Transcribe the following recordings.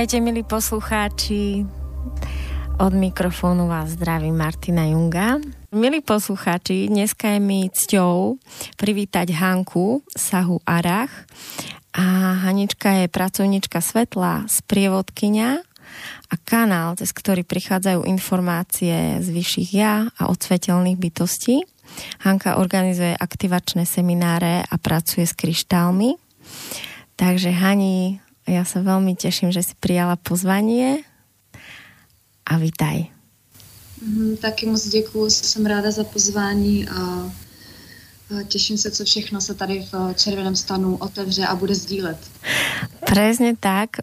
Vítajte, milí poslucháči. Od mikrofónu vás zdraví Martina Junga. Milí poslucháči, dneska je mi cťou privítať Hanku Sahu Arach. A Hanička je pracovnička svetla, sprievodkynia a kanál, cez ktorý prichádzajú informácie z vyšších ja a od svetelných bytostí. Hanka organizuje aktivačné semináre a pracuje s kryštálmi. Takže Hani, ja sa veľmi teším, že si prijala pozvanie a vítaj. Mm, taky moc děkuji, jsem ráda za pozvání a těším se, co všechno se tady v červeném stanu otevře a bude sdílet. Presne tak.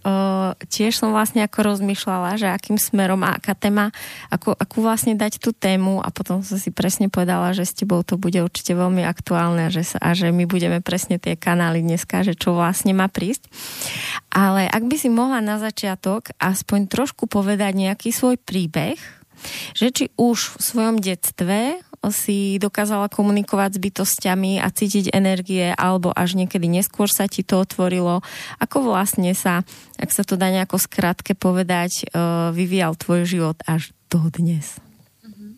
Tiež som vlastne ako rozmýšľala, že akým smerom a aká téma, ako, ako vlastne dať tú tému a potom som si presne povedala, že s tebou to bude určite veľmi aktuálne a že, sa, a že my budeme presne tie kanály dneska, že čo vlastne má prísť. Ale ak by si mohla na začiatok aspoň trošku povedať nejaký svoj príbeh, že či už v svojom detstve si dokázala komunikovať s bytostiami a cítiť energie, alebo až niekedy neskôr sa ti to otvorilo. Ako vlastne sa, ak sa to dá nejako skrátke povedať, eh, vyvíjal tvoj život až do dnes? Mhm.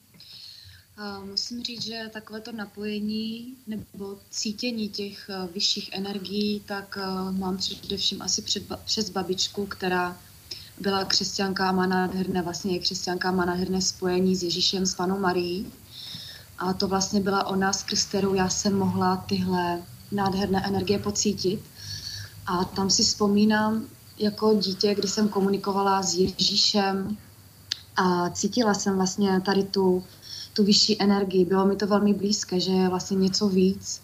Musím říct, že takovéto napojení nebo cítění těch eh, vyšších energií, tak eh, mám především asi před, přes babičku, která byla křesťanka a má nádherné, vlastně je křesťanka, má nádherné spojení s Ježíšem, s panou Marií. A to vlastně byla ona, skrz kterou já jsem mohla tyhle nádherné energie pocítit. A tam si vzpomínám jako dítě, kdy jsem komunikovala s Ježíšem a cítila jsem vlastně tady tu, tu vyšší energii. Bylo mi to velmi blízké, že je vlastně něco víc.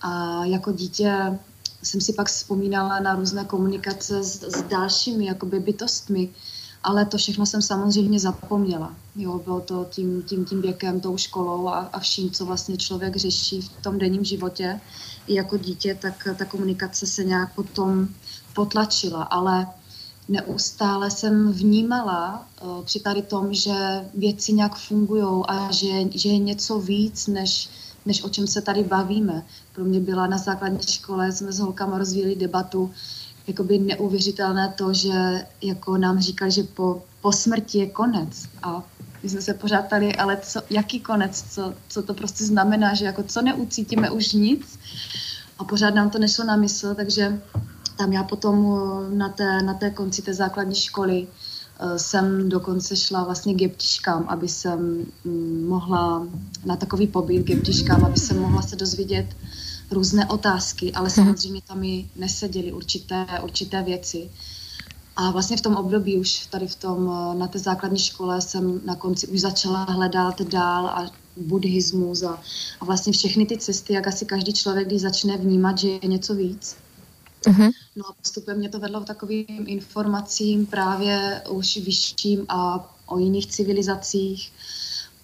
A jako dítě jsem si pak vzpomínala na různé komunikace s, s dalšími jakoby bytostmi, ale to všechno jsem samozřejmě zapomněla. Jo, bylo to tím, tím, tím věkem, tou školou a, a vším, co vlastně člověk řeší v tom denním životě. I jako dítě, tak ta komunikace se nějak potom potlačila, ale neustále jsem vnímala uh, při tady tom, že věci nějak fungují a že, že je něco víc, než, než o čem se tady bavíme. Pro mě byla na základní škole, jsme s holkama rozvíjeli debatu, jakoby neuvěřitelné to, že jako nám říkali, že po, po smrti je konec. A my jsme se pořád ptali, ale co, jaký konec, co, co to prostě znamená, že jako co neucítíme už nic. A pořád nám to nešlo na mysl, takže tam já potom eh, na té, na té konci té základní školy eh, jsem dokonce šla vlastně k jeptiškám, aby jsem mm, mohla na takový pobyt k jeptiškám, aby jsem mohla se dozvědět různé otázky, ale mhm. samozřejmě tam i neseděly určité, určité věci. A vlastně v tom období už tady v tom, eh, na té základní škole jsem na konci už začala hledat dál a buddhismus a, a vlastně všechny ty cesty, jak asi každý člověk, když začne vnímat, že je něco víc. Uh-huh. No a postupem mě to vedlo k takovým informacím právě už vyšším a o jiných civilizacích,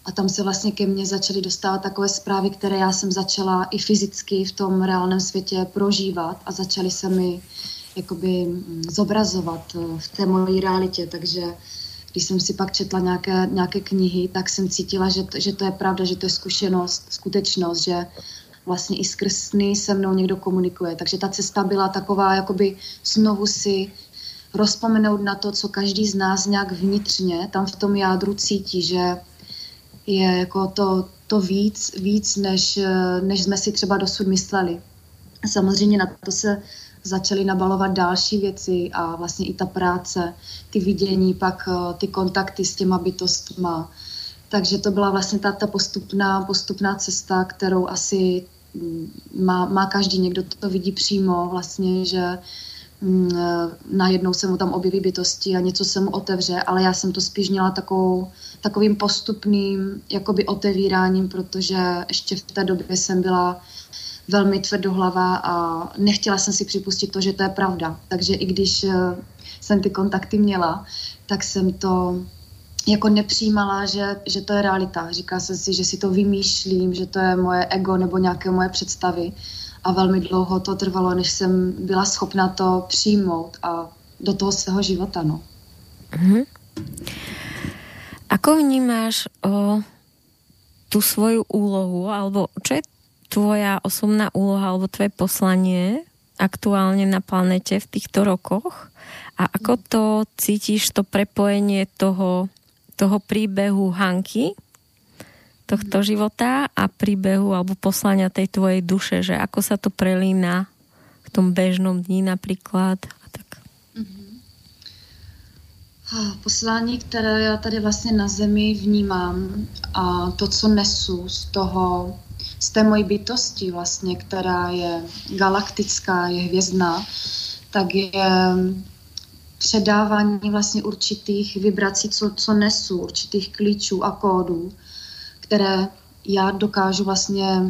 a tam se vlastně ke mně začaly dostávat takové zprávy, které já jsem začala i fyzicky v tom reálném světě prožívat a začaly se mi jakoby mm, zobrazovat eh, v té mojí realitě, takže když jsem si pak četla nějaké, nějaké knihy, tak jsem cítila, že to, že to je pravda, že to je zkušenost, skutečnost, že vlastně i skrz sny se mnou někdo komunikuje. Takže ta cesta byla taková, jakoby znovu si rozpomenout na to, co každý z nás nějak vnitřně tam v tom jádru cítí, že je jako to, to víc, víc než, než jsme si třeba dosud mysleli. Samozřejmě na to se začaly nabalovat další věci a vlastně i ta práce, ty vidění, pak eh, ty kontakty s těma bytostma. Takže to byla vlastně ta, ta postupná, postupná cesta, kterou asi mm, má, má každý, někdo to vidí přímo vlastně, že mm, eh, najednou se mu tam objeví bytosti a něco se mu otevře, ale já jsem to spíš měla takovou takovým postupným jakoby otevíráním, protože ještě v té době jsem byla velmi tvrdohlavá a nechtěla jsem si připustit to, že to je pravda. Takže i když eh, jsem ty kontakty měla, tak jsem to jako nepřijímala, že, že to je realita. Říká se si, že si to vymýšlím, že to je moje ego nebo nějaké moje představy. A velmi dlouho to trvalo, než jsem byla schopna to přijmout a do toho svého života. No. Mm-hmm. Ako vnímáš o, tú svoju úlohu, alebo čo je tvoja osobná úloha alebo tvoje poslanie aktuálne na planete v týchto rokoch? A ako to cítiš, to prepojenie toho, toho príbehu Hanky, tohto života a príbehu alebo poslania tej tvojej duše, že ako sa to prelína v tom bežnom dní například a tak. Poslání, které já tady vlastně na zemi vnímám a to, co nesu z toho z té mojí bytosti vlastně, která je galaktická, je hvězdná, tak je předávání vlastně určitých vibrací, co, co nesu, určitých klíčů a kódů, které já dokážu vlastně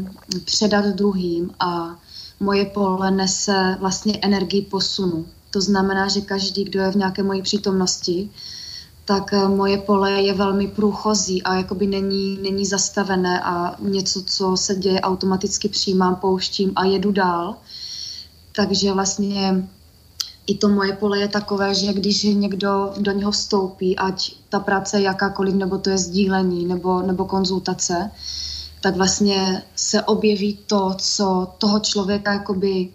předat druhým a moje pole nese vlastně energii posunu. To znamená, že každý, kdo je v nějaké mojí přítomnosti, tak eh, moje pole je velmi průchozí a jakoby není, není zastavené a něco, co se děje, automaticky přijímám, pouštím a jedu dál. Takže vlastně i to moje pole je takové, že když někdo do něho vstoupí, ať ta práce je jakákoliv, nebo to je sdílení, nebo, nebo konzultace, tak vlastně se objeví to, co toho člověka jakoby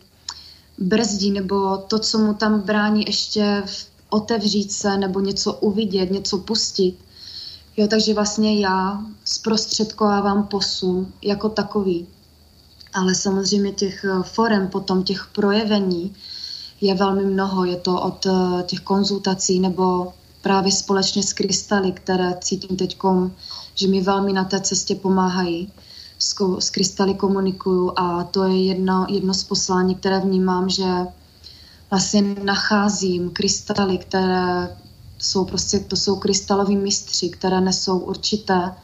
brzdí, nebo to, co mu tam brání ještě otevřít se nebo něco uvidět, něco pustit. Jo, takže vlastně já zprostředkovávám posun jako takový. Ale samozřejmě těch eh, forem, potom těch projevení je velmi mnoho. Je to od eh, těch konzultací nebo právě společně s krystaly, které cítím teď, že mi velmi na té cestě pomáhají. S, s krystaly komunikuju a to je jedno, jedno z poslání, které vnímám, že vlastně nacházím krystaly, které jsou prostě, to jsou krystaloví mistři, které nesou určité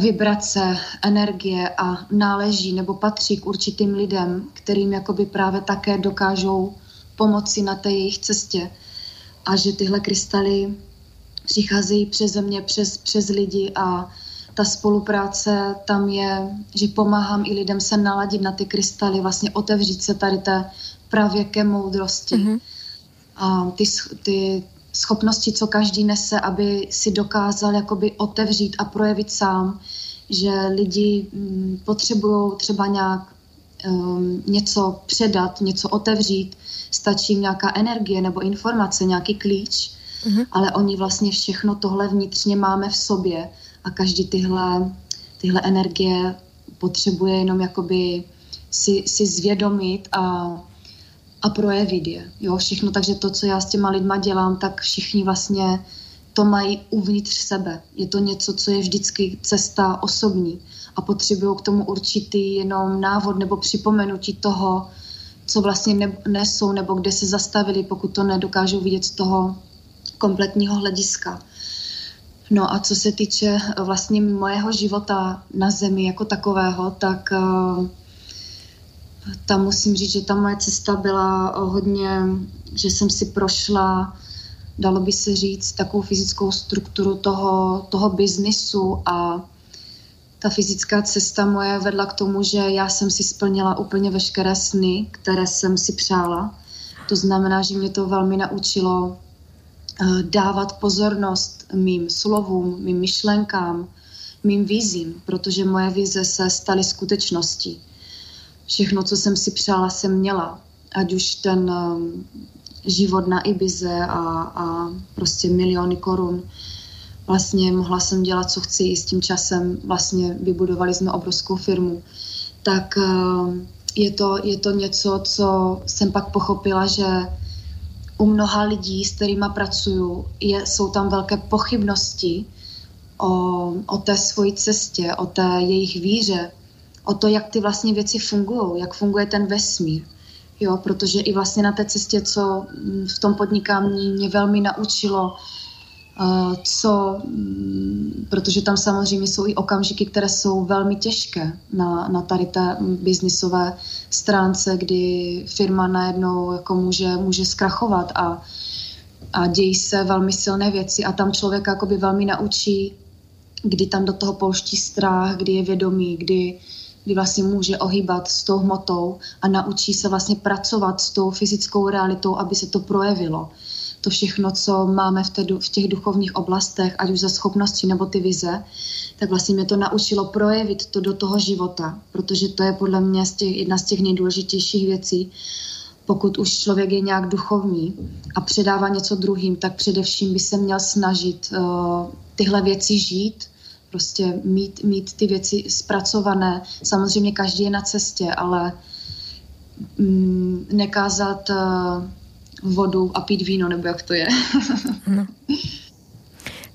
vibrace, energie a náleží nebo patří k určitým lidem, kterým jakoby právě také dokážou pomoci na té jejich cestě. A že tyhle krystaly přicházejí přes země, přes, přes lidi a ta spolupráce tam je, že pomáhám i lidem se naladit na ty krystaly, vlastně otevřít se tady té pravěké moudrosti. Mm-hmm. A ty, ty schopnosti, co každý nese, aby si dokázal jakoby otevřít a projevit sám, že lidi mm, potřebují třeba nějak um, něco předat, něco otevřít, stačí jim nějaká energie nebo informace, nějaký klíč, mm-hmm. ale oni vlastně všechno tohle vnitřně máme v sobě a každý tyhle, tyhle energie potřebuje jenom jakoby si, si zvědomit a a projevit je. Jo, všechno, takže to, co já s těma lidma dělám, tak všichni vlastně to mají uvnitř sebe. Je to něco, co je vždycky cesta osobní a potřebují k tomu určitý jenom návod nebo připomenutí toho, co vlastně ne, nesou nebo kde se zastavili, pokud to nedokážou vidět z toho kompletního hlediska. No a co se týče vlastně mojeho života na zemi jako takového, tak uh, tam musím říct, že ta moje cesta byla hodně, že jsem si prošla, dalo by se říct, takovou fyzickou strukturu toho, toho biznisu a ta fyzická cesta moje vedla k tomu, že já jsem si splnila úplně veškeré sny, které jsem si přála. To znamená, že mě to velmi naučilo eh, dávat pozornost mým slovům, mým myšlenkám, mým vizím, protože moje vize se staly skutečností všechno, co jsem si přála, jsem měla. Ať už ten um, život na Ibize a, a prostě miliony korun. Vlastně mohla jsem dělat, co chci i s tím časem. Vlastně vybudovali jsme obrovskou firmu. Tak um, je to, je to něco, co jsem pak pochopila, že u mnoha lidí, s kterými pracuju, je, jsou tam velké pochybnosti o, o té svojí cestě, o té jejich víře, o to, jak ty vlastně věci fungují, jak funguje ten vesmír. Jo, protože i vlastně na té cestě, co mm, v tom podnikání mě velmi naučilo, co, um, protože tam samozřejmě jsou i okamžiky, které jsou velmi těžké na, na tady té biznisové stránce, kdy firma najednou jako může, může zkrachovat a a dějí se velmi silné věci a tam člověk jakoby velmi naučí, kdy tam do toho pouští strach, kdy je vědomí, kdy, kdy vlastně může ohýbat s tou hmotou a naučí se vlastně pracovat s tou fyzickou realitou, aby se to projevilo. To všechno, co máme v, té, v těch duchovních oblastech, ať už za schopnosti nebo ty vize, tak vlastně mě to naučilo projevit to do toho života, protože to je podle mě z těch, jedna z těch nejdůležitějších věcí, pokud už člověk je nějak duchovní a předává něco druhým, tak především by se měl snažit uh, tyhle věci žít, prostě mít, mít ty věci zpracované. Samozřejmě každý je na cestě, ale mm, nekázat uh, vodu a pít víno, nebo jak to je. no.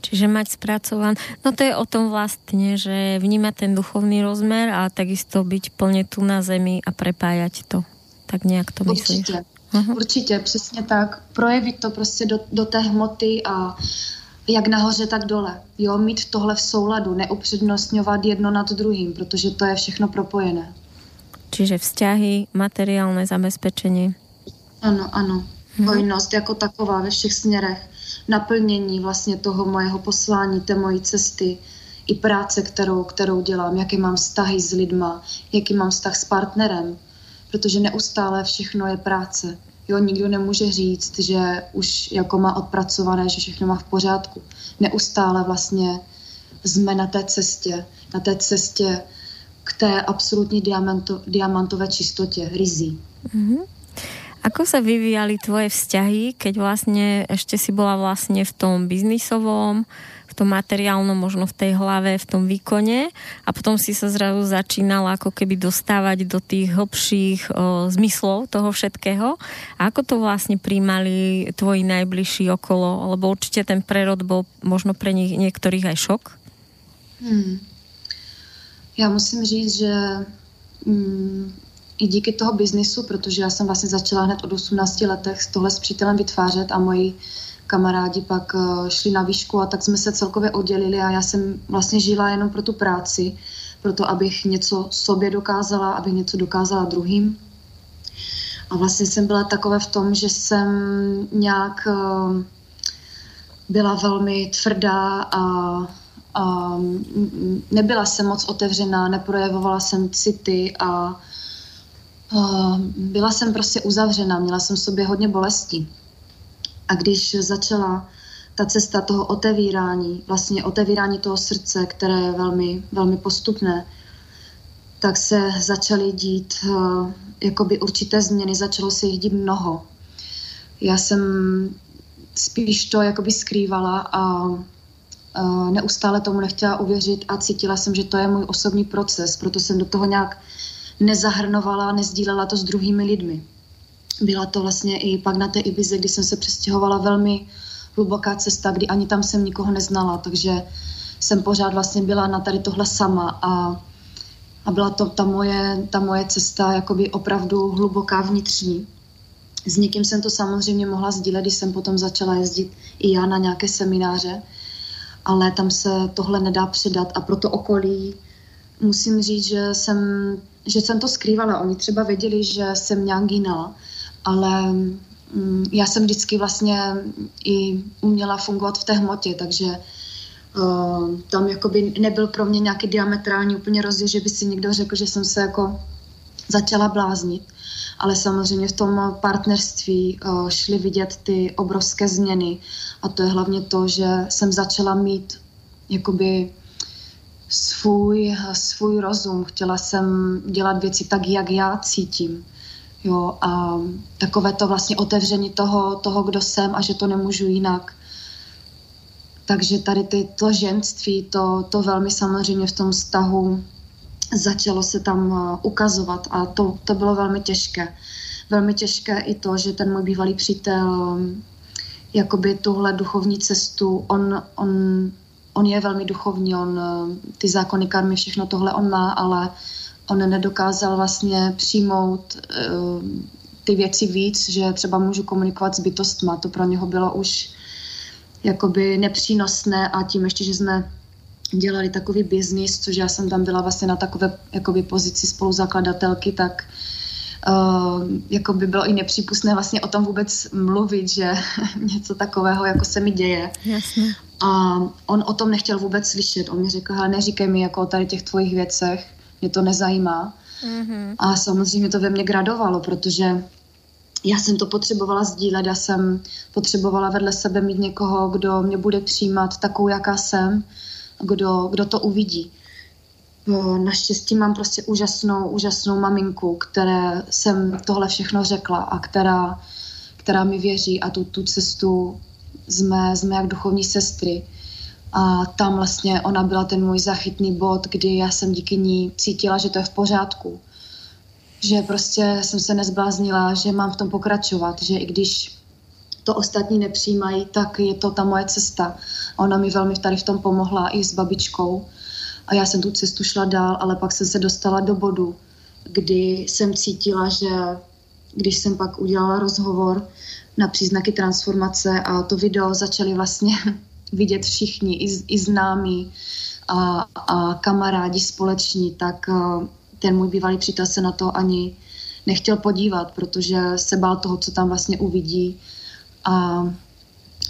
Čiže mať spracovaný. No to je o tom vlastne, že vnímať ten duchovný rozmer a takisto byť plne tu na zemi a prepájať to. Tak nějak to myslíš? Určitě, uh-huh. určitě, přesně tak. Projevit to prostě do, do té hmoty a jak nahoře, tak dole. Jo, mít tohle v souladu, neupřednostňovat jedno nad druhým, protože to je všechno propojené. Čiže vzťahy, materiálné zabezpečení. Ano, ano. Hmm. Hojnost jako taková ve všech směrech. Naplnění vlastně toho mojeho poslání, té mojí cesty, i práce, kterou, kterou dělám, jaký mám vztahy s lidma, jaký mám vztah s partnerem, protože neustále všechno je práce. Jo, nikdo nemůže říct, že už jako má odpracované, že všechno má v pořádku. Neustále vlastně jsme na té cestě, na té cestě k té absolutní diamanto, diamantové čistotě, rizí. Mm-hmm. Ako sa vyvíjali tvoje vzťahy, keď vlastne ešte si bola vlastne v tom biznisovom, v tom materiálnom, možno v tej hlave, v tom výkone a potom si sa zrazu začínala ako keby dostávať do tých hlbších o, zmyslov toho všetkého. A ako to vlastne príjmali tvoji najbližší okolo? Lebo určite ten prerod bol možno pre nich niektorých aj šok. Hmm. Já musím říct, že mm, i díky toho biznisu, protože já jsem vlastně začala hned od 18 letech tohle s přítelem vytvářet a moji kamarádi pak eh, šli na výšku a tak jsme se celkově oddělili a já jsem vlastně žila jenom pro tu práci, proto abych něco sobě dokázala, abych něco dokázala druhým. A vlastně jsem byla takové v tom, že jsem nějak eh, byla velmi tvrdá a, a nebyla jsem moc otevřená, neprojevovala jsem city a byla jsem prostě uzavřená, měla jsem v sobě hodně bolesti. A když začala ta cesta toho otevírání, vlastně otevírání toho srdce, které je velmi, velmi postupné, tak se začaly dít uh, jakoby určité změny, začalo se jich dít mnoho. Já jsem spíš to jakoby skrývala a uh, neustále tomu nechtěla uvěřit a cítila jsem, že to je můj osobní proces, proto jsem do toho nějak nezahrnovala, nezdílela to s druhými lidmi byla to vlastně i pak na té Ibize, kdy jsem se přestěhovala velmi hluboká cesta, kdy ani tam jsem nikoho neznala, takže jsem pořád vlastně byla na tady tohle sama a, a byla to ta moje, ta moje cesta jakoby opravdu hluboká vnitřní. S někým jsem to samozřejmě mohla sdílet, když jsem potom začala jezdit i já na nějaké semináře, ale tam se tohle nedá předat a proto okolí musím říct, že jsem, že jsem to skrývala. Oni třeba věděli, že jsem nějak jinala, ale mm, já jsem vždycky vlastně i uměla fungovat v té hmotě, takže uh, tam jakoby nebyl pro mě nějaký diametrální úplně rozdíl, že by si někdo řekl, že jsem se jako začala bláznit. Ale samozřejmě v tom partnerství uh, šly vidět ty obrovské změny a to je hlavně to, že jsem začala mít jakoby svůj, svůj rozum. Chtěla jsem dělat věci tak, jak já cítím. Jo, a takové to vlastně otevření toho, toho, kdo jsem a že to nemůžu jinak. Takže tady ty, to ženství, to, to velmi samozřejmě v tom vztahu začalo se tam ukazovat a to, to bylo velmi těžké. Velmi těžké i to, že ten můj bývalý přítel um, jakoby tuhle duchovní cestu, on, on, on je velmi duchovní, on uh, ty zákony karmy, všechno tohle on má, ale on nedokázal vlastně přijmout uh, ty věci víc, že třeba můžu komunikovat s bytostma. To pro něho bylo už jakoby nepřínosné a tím ještě, že jsme dělali takový biznis, což já jsem tam byla vlastně na takové jakoby pozici spoluzakladatelky, tak uh, jako by bylo i nepřípustné vlastně o tom vůbec mluvit, že něco takového jako se mi děje. Jasně. A on o tom nechtěl vůbec slyšet. On mi řekl, hele, neříkej mi jako o tady těch tvojich věcech, mě to nezajímá. Mm-hmm. A samozřejmě to ve mně gradovalo, protože já jsem to potřebovala sdílet, já jsem potřebovala vedle sebe mít někoho, kdo mě bude přijímat takovou, jaká jsem, kdo, kdo to uvidí. Naštěstí mám prostě úžasnou, úžasnou maminku, které jsem tohle všechno řekla a která, která mi věří a tu, tu cestu jsme, jsme jak duchovní sestry. A tam vlastně ona byla ten můj zachytný bod, kdy já jsem díky ní cítila, že to je v pořádku. Že prostě jsem se nezbláznila, že mám v tom pokračovat, že i když to ostatní nepřijímají, tak je to ta moje cesta. Ona mi velmi tady v tom pomohla i s babičkou. A já jsem tu cestu šla dál, ale pak jsem se dostala do bodu, kdy jsem cítila, že když jsem pak udělala rozhovor na příznaky transformace a to video začali vlastně vidět všichni, i, i známí a, a kamarádi společní, tak eh, ten můj bývalý přítel se na to ani nechtěl podívat, protože se bál toho, co tam vlastně uvidí. A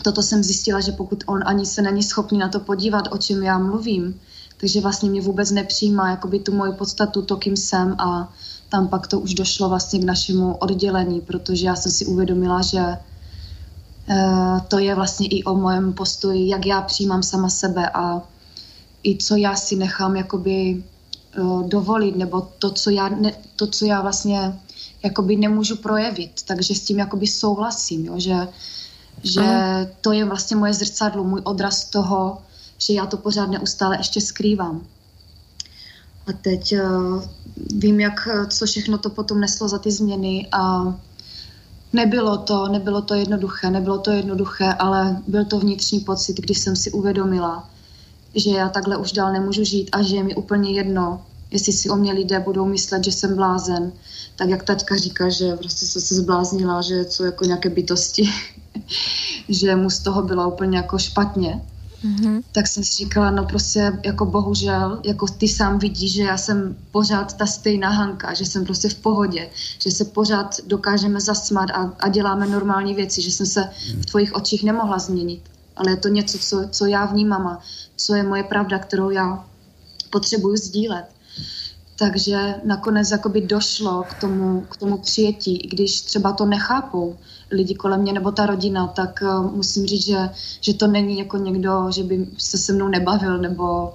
toto jsem zjistila, že pokud on ani se není schopný na to podívat, o čem já mluvím, takže vlastně mě vůbec nepřijímá jakoby tu moji podstatu, to, kým jsem a tam pak to už došlo vlastně k našemu oddělení, protože já jsem si uvědomila, že uh, to je vlastně i o mojem postoji, jak já přijímám sama sebe a i co já si nechám jakoby uh, dovolit, nebo to, co já, ne, to, co já vlastně jakoby nemůžu projevit, takže s tím jakoby souhlasím, jo, že, že to je vlastně moje zrcadlo, můj odraz toho, že já to pořád neustále ještě skrývám. A teď uh, vím, jak, co všechno to potom neslo za ty změny a nebylo to, nebylo to jednoduché, nebylo to jednoduché, ale byl to vnitřní pocit, když jsem si uvědomila, že já takhle už dál nemůžu žít a že je mi úplně jedno, jestli si o mě lidé budou myslet, že jsem blázen, tak jak taťka říká, že prostě se se zbláznila, že co jako nějaké bytosti, že mu z toho bylo úplně jako špatně. Mm-hmm. Tak jsem si říkala, no prostě jako bohužel, jako ty sám vidíš, že já jsem pořád ta stejná Hanka, že jsem prostě v pohodě, že se pořád dokážeme zasmát a, a děláme normální věci, že jsem se v tvojich očích nemohla změnit. Ale je to něco, co, co já vnímám a co je moje pravda, kterou já potřebuju sdílet. Takže nakonec jakoby došlo k tomu, k tomu přijetí, i když třeba to nechápou lidi kolem mě nebo ta rodina, tak uh, musím říct, že, že to není jako někdo, že by se se mnou nebavil nebo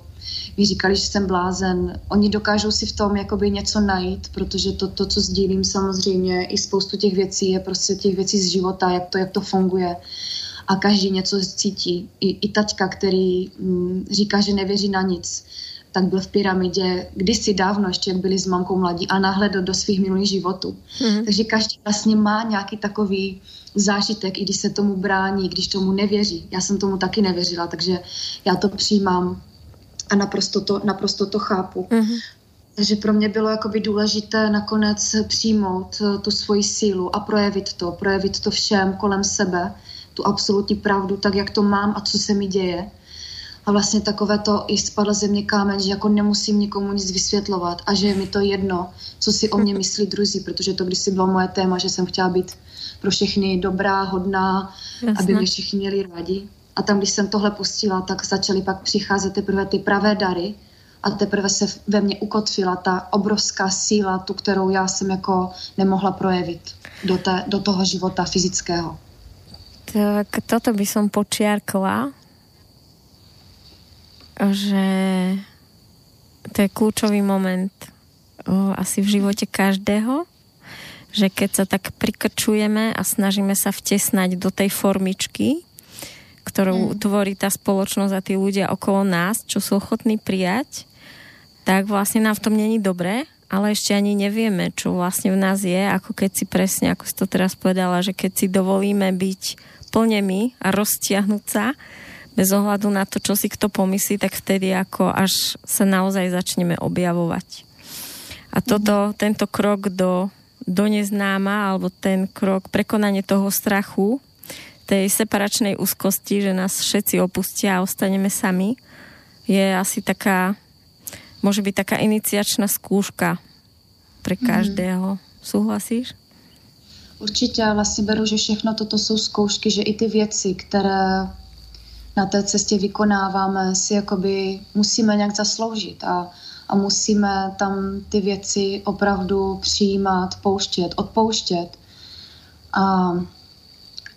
mi říkali, že jsem blázen. Oni dokážou si v tom jakoby něco najít, protože to, to, co sdílím samozřejmě, i spoustu těch věcí je prostě těch věcí z života, jak to, jak to funguje. A každý něco cítí. I, i taťka, který mm, říká, že nevěří na nic tak byl v pyramidě kdysi dávno, ještě jak byli s mamkou mladí a nahledl do svých minulých životů. Mm. Takže každý vlastně má nějaký takový zážitek, i když se tomu brání, když tomu nevěří. Já jsem tomu taky nevěřila, takže já to přijímám a naprosto to, naprosto to chápu. Mm. Takže pro mě bylo jakoby důležité nakonec přijmout eh, tu svoji sílu a projevit to, projevit to všem kolem sebe, tu absolutní pravdu, tak jak to mám a co se mi děje a vlastně takové to i spadl ze mě kámen, že jako nemusím nikomu nic vysvětlovat a že je mi to jedno, co si o mě myslí druzí, protože to kdysi bylo moje téma, že jsem chtěla být pro všechny dobrá, hodná, Jasne. aby mě všichni měli rádi. A tam, když jsem tohle pustila, tak začaly pak přicházet teprve ty pravé dary a teprve se ve mně ukotvila ta obrovská síla, tu, kterou já jsem jako nemohla projevit do, té, do toho života fyzického. Tak toto by som počiarkla, že to je kľúčový moment o, asi v živote každého, že keď sa tak prikrčujeme a snažíme sa vtesnať do tej formičky, ktorú mm. tvorí tá spoločnosť a tí ľudia okolo nás, čo sú ochotní prijať, tak vlastne nám v tom není dobré, ale ešte ani nevieme, čo vlastne v nás je, ako keď si presne, ako si to teraz povedala, že keď si dovolíme byť plne my a roztiahnuť sa, bez ohľadu na to, čo si kto pomyslí, tak vtedy ako až sa naozaj začneme objavovať. A toto, mm-hmm. tento krok do, do neznáma, alebo ten krok prekonanie toho strachu, tej separačnej úzkosti, že nás všetci opustia a ostaneme sami, je asi taká, môže byť taká iniciačná skúška pre mhm. každého. Mm-hmm Súhlasíš? Určitě, já vlastně beru, že všechno toto jsou zkoušky, že i ty věci, které na té cestě vykonáváme, si jakoby musíme nějak zasloužit a, a musíme tam ty věci opravdu přijímat, pouštět, odpouštět a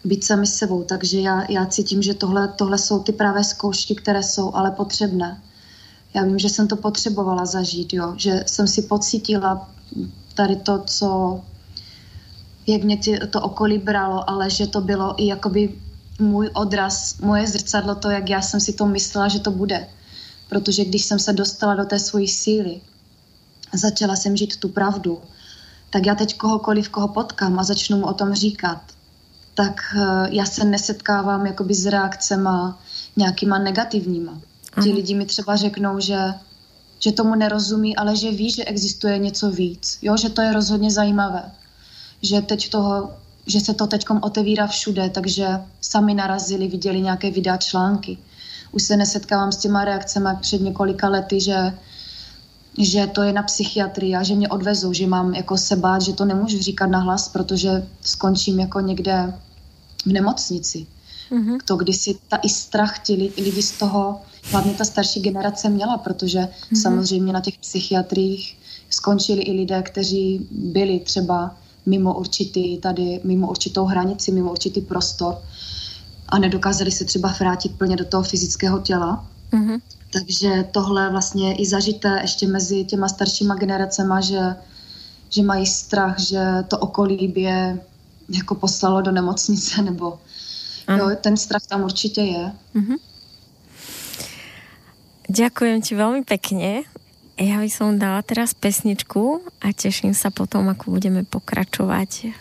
být sami sebou. Takže já, já cítím, že tohle, tohle jsou ty právě zkoušky, které jsou ale potřebné. Já vím, že jsem to potřebovala zažít, jo? že jsem si pocítila tady to, co jak mě to okolí bralo, ale že to bylo i jakoby můj odraz, moje zrcadlo, to, jak já jsem si to myslela, že to bude. Protože když jsem se dostala do té svojí síly, začala jsem žít tu pravdu, tak já teď kohokoliv, koho potkám a začnu mu o tom říkat, tak uh, já se nesetkávám jakoby s reakcema nějakýma negativníma. Ti lidi mi třeba řeknou, že, že tomu nerozumí, ale že ví, že existuje něco víc. Jo, že to je rozhodně zajímavé. Že teď toho, že se to teď otevírá všude, takže sami narazili, viděli nějaké videa články. Už se nesetkávám s těma reakcemi před několika lety, že že to je na psychiatrii a že mě odvezou, že mám jako se bát, že to nemůžu říkat na hlas, protože skončím jako někde v nemocnici. Mm-hmm. To kdysi ta i strach ti lidi z toho, hlavně ta starší generace měla, protože mm-hmm. samozřejmě na těch psychiatrích skončili i lidé, kteří byli třeba mimo určitý, tady mimo určitou hranici, mimo určitý prostor a nedokázali se třeba vrátit plně do toho fyzického těla. Mm-hmm. Takže tohle vlastně i zažité ještě mezi těma staršíma generacema, že, že mají strach, že to okolí by je jako poslalo do nemocnice, nebo jo, ten strach tam určitě je. Mm-hmm. Ďakujem ti veľmi pekne. Ja by som dala teraz pesničku a teším sa potom, ako budeme pokračovať.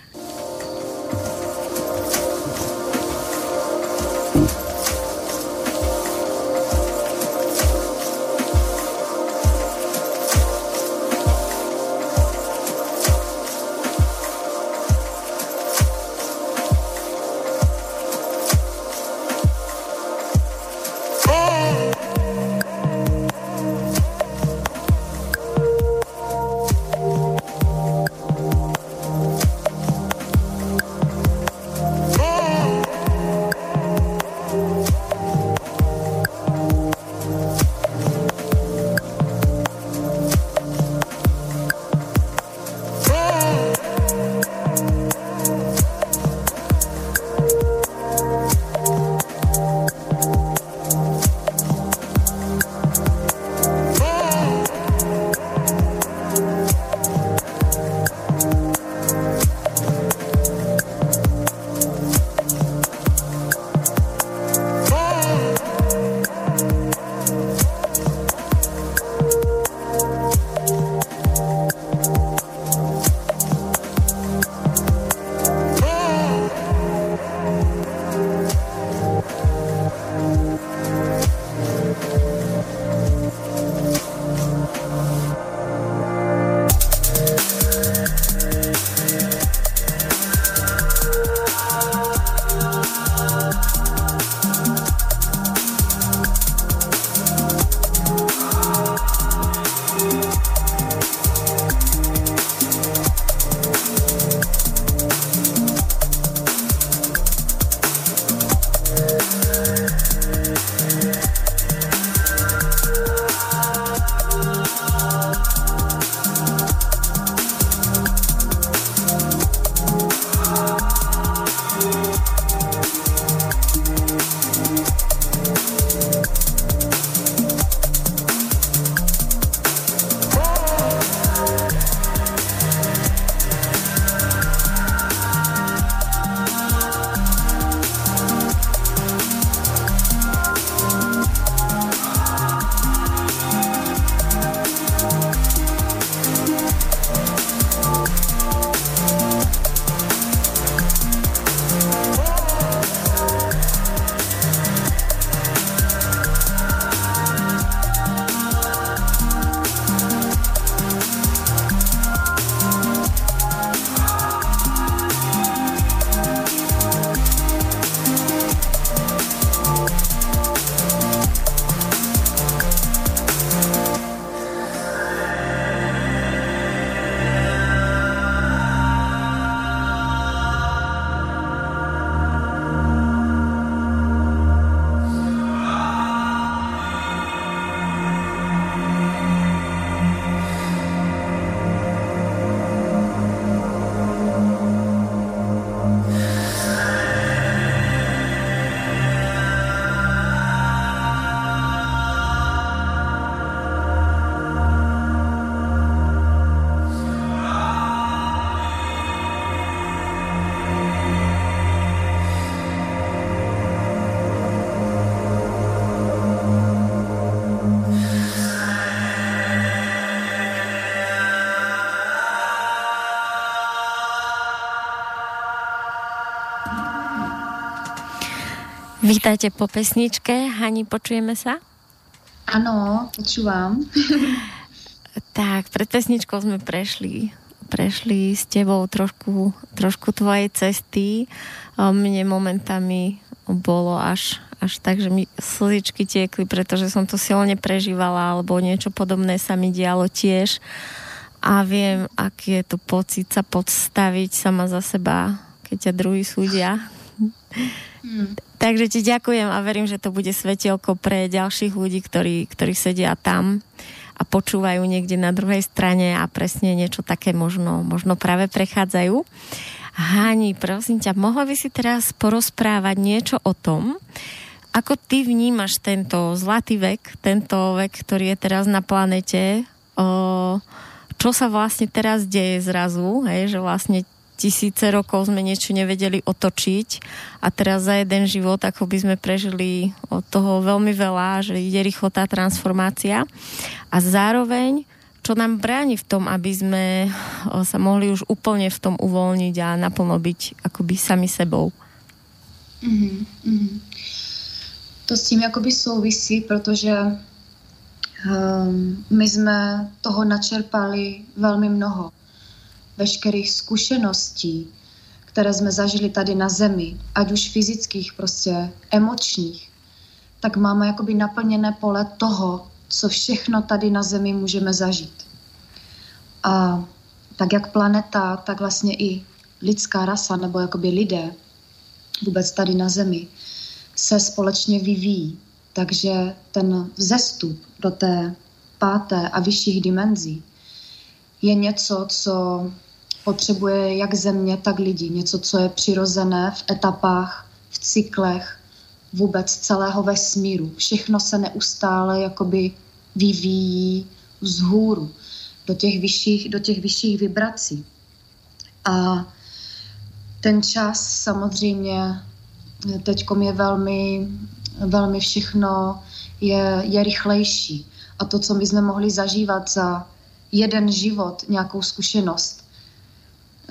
Vítajte po pesničke. Hani, počujeme sa? Ano, počúvam. tak, pred pesničkou sme prešli prešli s tebou trošku, trošku tvojej cesty. Mne momentami bolo až, až tak, že mi slzičky tiekli, pretože som to silne prežívala, alebo niečo podobné sa mi dialo tiež. A viem, aký je to pocit sa podstaviť sama za seba, keď ťa druhý súdia. Hmm. Takže ti ďakujem a verím, že to bude svetielko pre ďalších ľudí, ktorí, ktorí sedia tam a počúvajú niekde na druhej strane a presne niečo také možno, možno práve prechádzajú. Hani, prosím ťa, mohla by si teraz porozprávať niečo o tom, ako ty vnímaš tento zlatý vek, tento vek, ktorý je teraz na planete, o, čo sa vlastne teraz deje zrazu, hej, že vlastne tisíce rokov sme niečo nevedeli otočiť a teraz za jeden život, ako by sme prežili od toho veľmi veľa, že ide rýchlo tá transformácia a zároveň čo nám bráni v tom, aby sme sa mohli už úplne v tom uvoľniť a naplno byť akoby sami sebou. Mm-hmm. To s tím jakoby souvisí, protože um, my jsme toho načerpali velmi mnoho veškerých zkušeností, které jsme zažili tady na zemi, ať už fyzických, prostě emočních, tak máme jakoby naplněné pole toho, co všechno tady na zemi můžeme zažít. A tak jak planeta, tak vlastně i lidská rasa, nebo jakoby lidé, vůbec tady na zemi, se společně vyvíjí. Takže ten vzestup do té páté a vyšších dimenzí je něco, co potřebuje jak země, tak lidi. Něco, co je přirozené v etapách, v cyklech vůbec celého vesmíru. Všechno se neustále jakoby vyvíjí vzhůru do těch vyšších, do těch vyšších vibrací. A ten čas samozřejmě teď je velmi, velmi všechno je, je rychlejší. A to, co my jsme mohli zažívat za jeden život, nějakou zkušenost,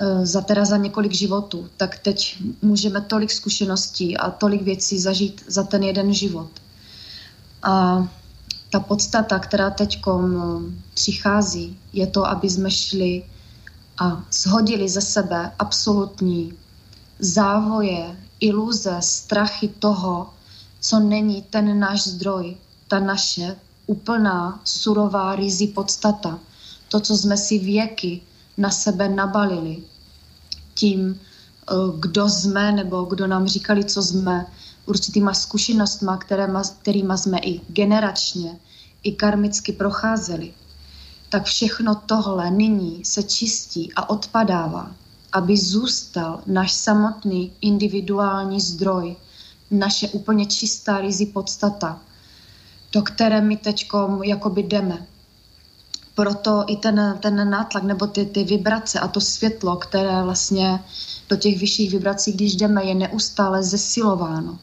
Eh, za teda za několik životů, tak teď můžeme tolik zkušeností a tolik věcí zažít za ten jeden život. A ta podstata, která teď eh, přichází, je to, aby jsme šli a shodili ze sebe absolutní závoje, iluze, strachy toho, co není ten náš zdroj, ta naše úplná surová rizí podstata. To, co jsme si věky na sebe nabalili. Tím, eh, kdo jsme nebo kdo nám říkali, co jsme, určitýma zkušenostma, kterýma, kterýma jsme i generačně, i karmicky procházeli, tak všechno tohle nyní se čistí a odpadává, aby zůstal náš samotný individuální zdroj, naše úplně čistá rizí podstata, do které my teď jakoby jdeme proto i ten, ten nátlak nebo ty, ty vibrace a to světlo, které vlastně do těch vyšších vibrací, když jdeme, je neustále zesilováno,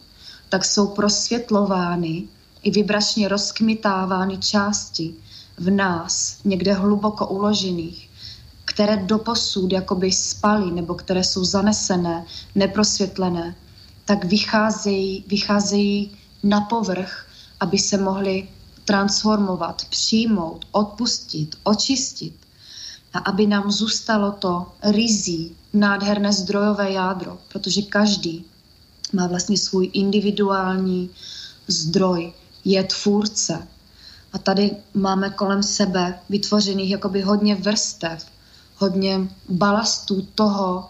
tak jsou prosvětlovány i vibračně rozkmitávány části v nás, někde hluboko uložených, které doposud jakoby spaly nebo které jsou zanesené, neprosvětlené, tak vycházejí, vycházejí na povrch, aby se mohly transformovat, přijmout, odpustit, očistit a aby nám zůstalo to rizí, nádherné zdrojové jádro, protože každý má vlastně svůj individuální zdroj, je tvůrce. A tady máme kolem sebe vytvořených jakoby hodně vrstev, hodně balastů toho,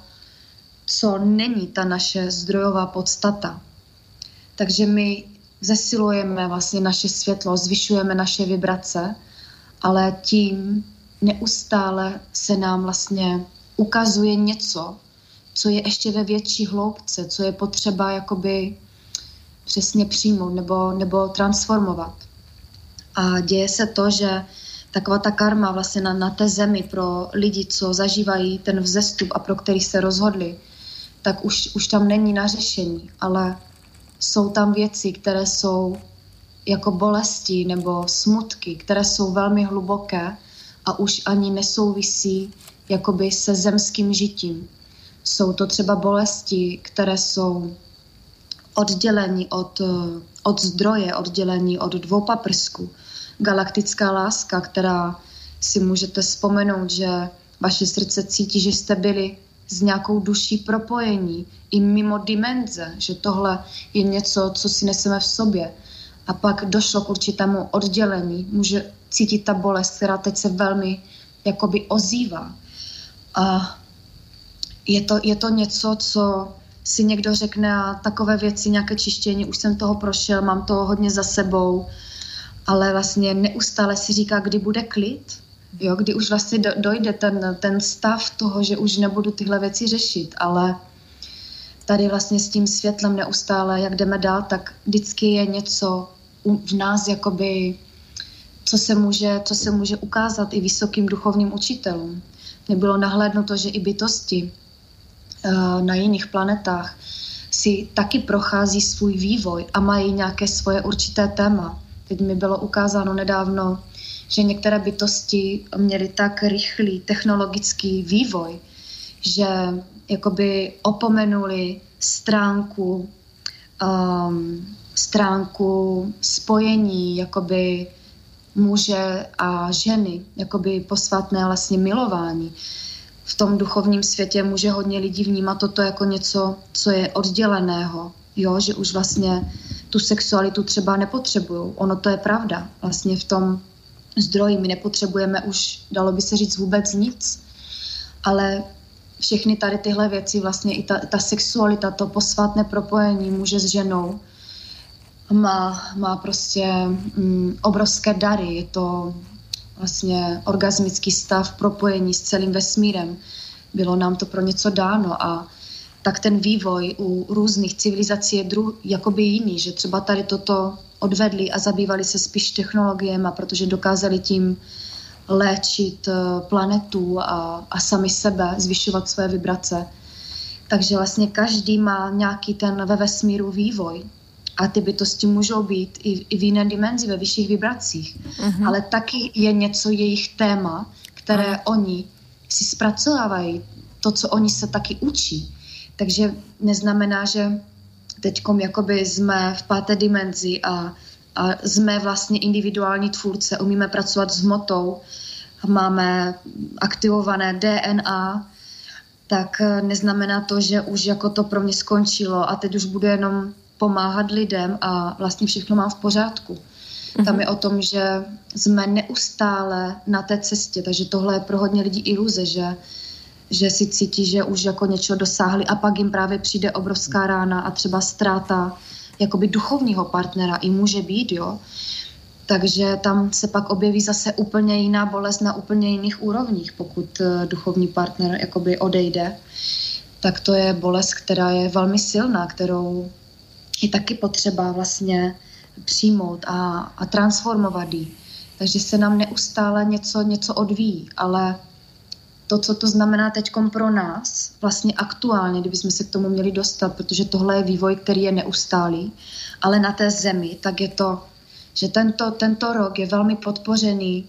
co není ta naše zdrojová podstata. Takže my zesilujeme vlastně naše světlo, zvyšujeme naše vibrace, ale tím neustále se nám vlastně ukazuje něco, co je ještě ve větší hloubce, co je potřeba jakoby přesně přijmout nebo, nebo transformovat. A děje se to, že taková ta karma vlastně na, na té zemi pro lidi, co zažívají ten vzestup a pro který se rozhodli, tak už, už tam není na řešení, ale jsou tam věci, které jsou jako bolesti nebo smutky, které jsou velmi hluboké a už ani nesouvisí jakoby se zemským žitím. Jsou to třeba bolesti, které jsou oddělení od, od zdroje, oddělení od dvou paprsku. Galaktická láska, která si můžete vzpomenout, že vaše srdce cítí, že jste byli s nějakou duší propojení i mimo dimenze, že tohle je něco, co si neseme v sobě. A pak došlo k určitému oddělení, může cítit ta bolest, která teď se velmi jakoby ozývá. A je to, je to něco, co si někdo řekne a takové věci, nějaké čištění, už jsem toho prošel, mám toho hodně za sebou, ale vlastně neustále si říká, kdy bude klid, jo, kdy už vlastně dojde ten, ten stav toho, že už nebudu tyhle věci řešit, ale tady vlastně s tím světlem neustále, jak jdeme dál, tak vždycky je něco v nás jakoby, co se může, co se může ukázat i vysokým duchovním učitelům. Nebylo nahlédnuto, že i bytosti uh, na jiných planetách si taky prochází svůj vývoj a mají nějaké svoje určité téma. Teď mi bylo ukázáno nedávno, že některé bytosti měly tak rychlý technologický vývoj, že jakoby opomenuli stránku um, stránku spojení jakoby muže a ženy, jakoby posvatné vlastně milování. V tom duchovním světě může hodně lidí vnímat toto jako něco, co je odděleného, jo, že už vlastně tu sexualitu třeba nepotřebují. Ono to je pravda. Vlastně v tom zdroji my nepotřebujeme už, dalo by se říct, vůbec nic. Ale všechny tady tyhle věci, vlastně i ta, ta sexualita, to posvátné propojení muže s ženou, má, má prostě mm, obrovské dary. Je to vlastně orgasmický stav propojení s celým vesmírem. Bylo nám to pro něco dáno a tak ten vývoj u různých civilizací je druh, jakoby jiný, že třeba tady toto odvedli a zabývali se spíš technologiemi, protože dokázali tím léčit eh, planetu a, a sami sebe, zvyšovat své vibrace. Takže vlastně každý má nějaký ten ve vesmíru vývoj a ty bytosti můžou být i, i v jiné dimenzi, ve vyšších vibracích. Uh-huh. Ale taky je něco jejich téma, které uh-huh. oni si zpracovávají, to, co oni se taky učí. Takže neznamená, že teď jakoby jsme v páté dimenzi a, a jsme vlastně individuální tvůrce, umíme pracovat s hmotou, máme aktivované DNA, tak neznamená to, že už jako to pro mě skončilo a teď už budu jenom pomáhat lidem a vlastně všechno mám v pořádku. Mm-hmm. Tam je o tom, že jsme neustále na té cestě, takže tohle je pro hodně lidí iluze, že, že si cítí, že už jako něčeho dosáhli a pak jim právě přijde obrovská rána a třeba ztráta jakoby duchovního partnera i může být, jo. Takže tam se pak objeví zase úplně jiná bolest na úplně jiných úrovních, pokud eh, duchovní partner jakoby odejde. Tak to je bolest, která je velmi silná, kterou je taky potřeba vlastně přijmout a, a transformovat ji. Takže se nám neustále něco, něco odvíjí, ale to, co to znamená teď pro nás, vlastně aktuálně, kdybychom se k tomu měli dostat, protože tohle je vývoj, který je neustálý, ale na té zemi, tak je to, že tento, tento rok je velmi podpořený,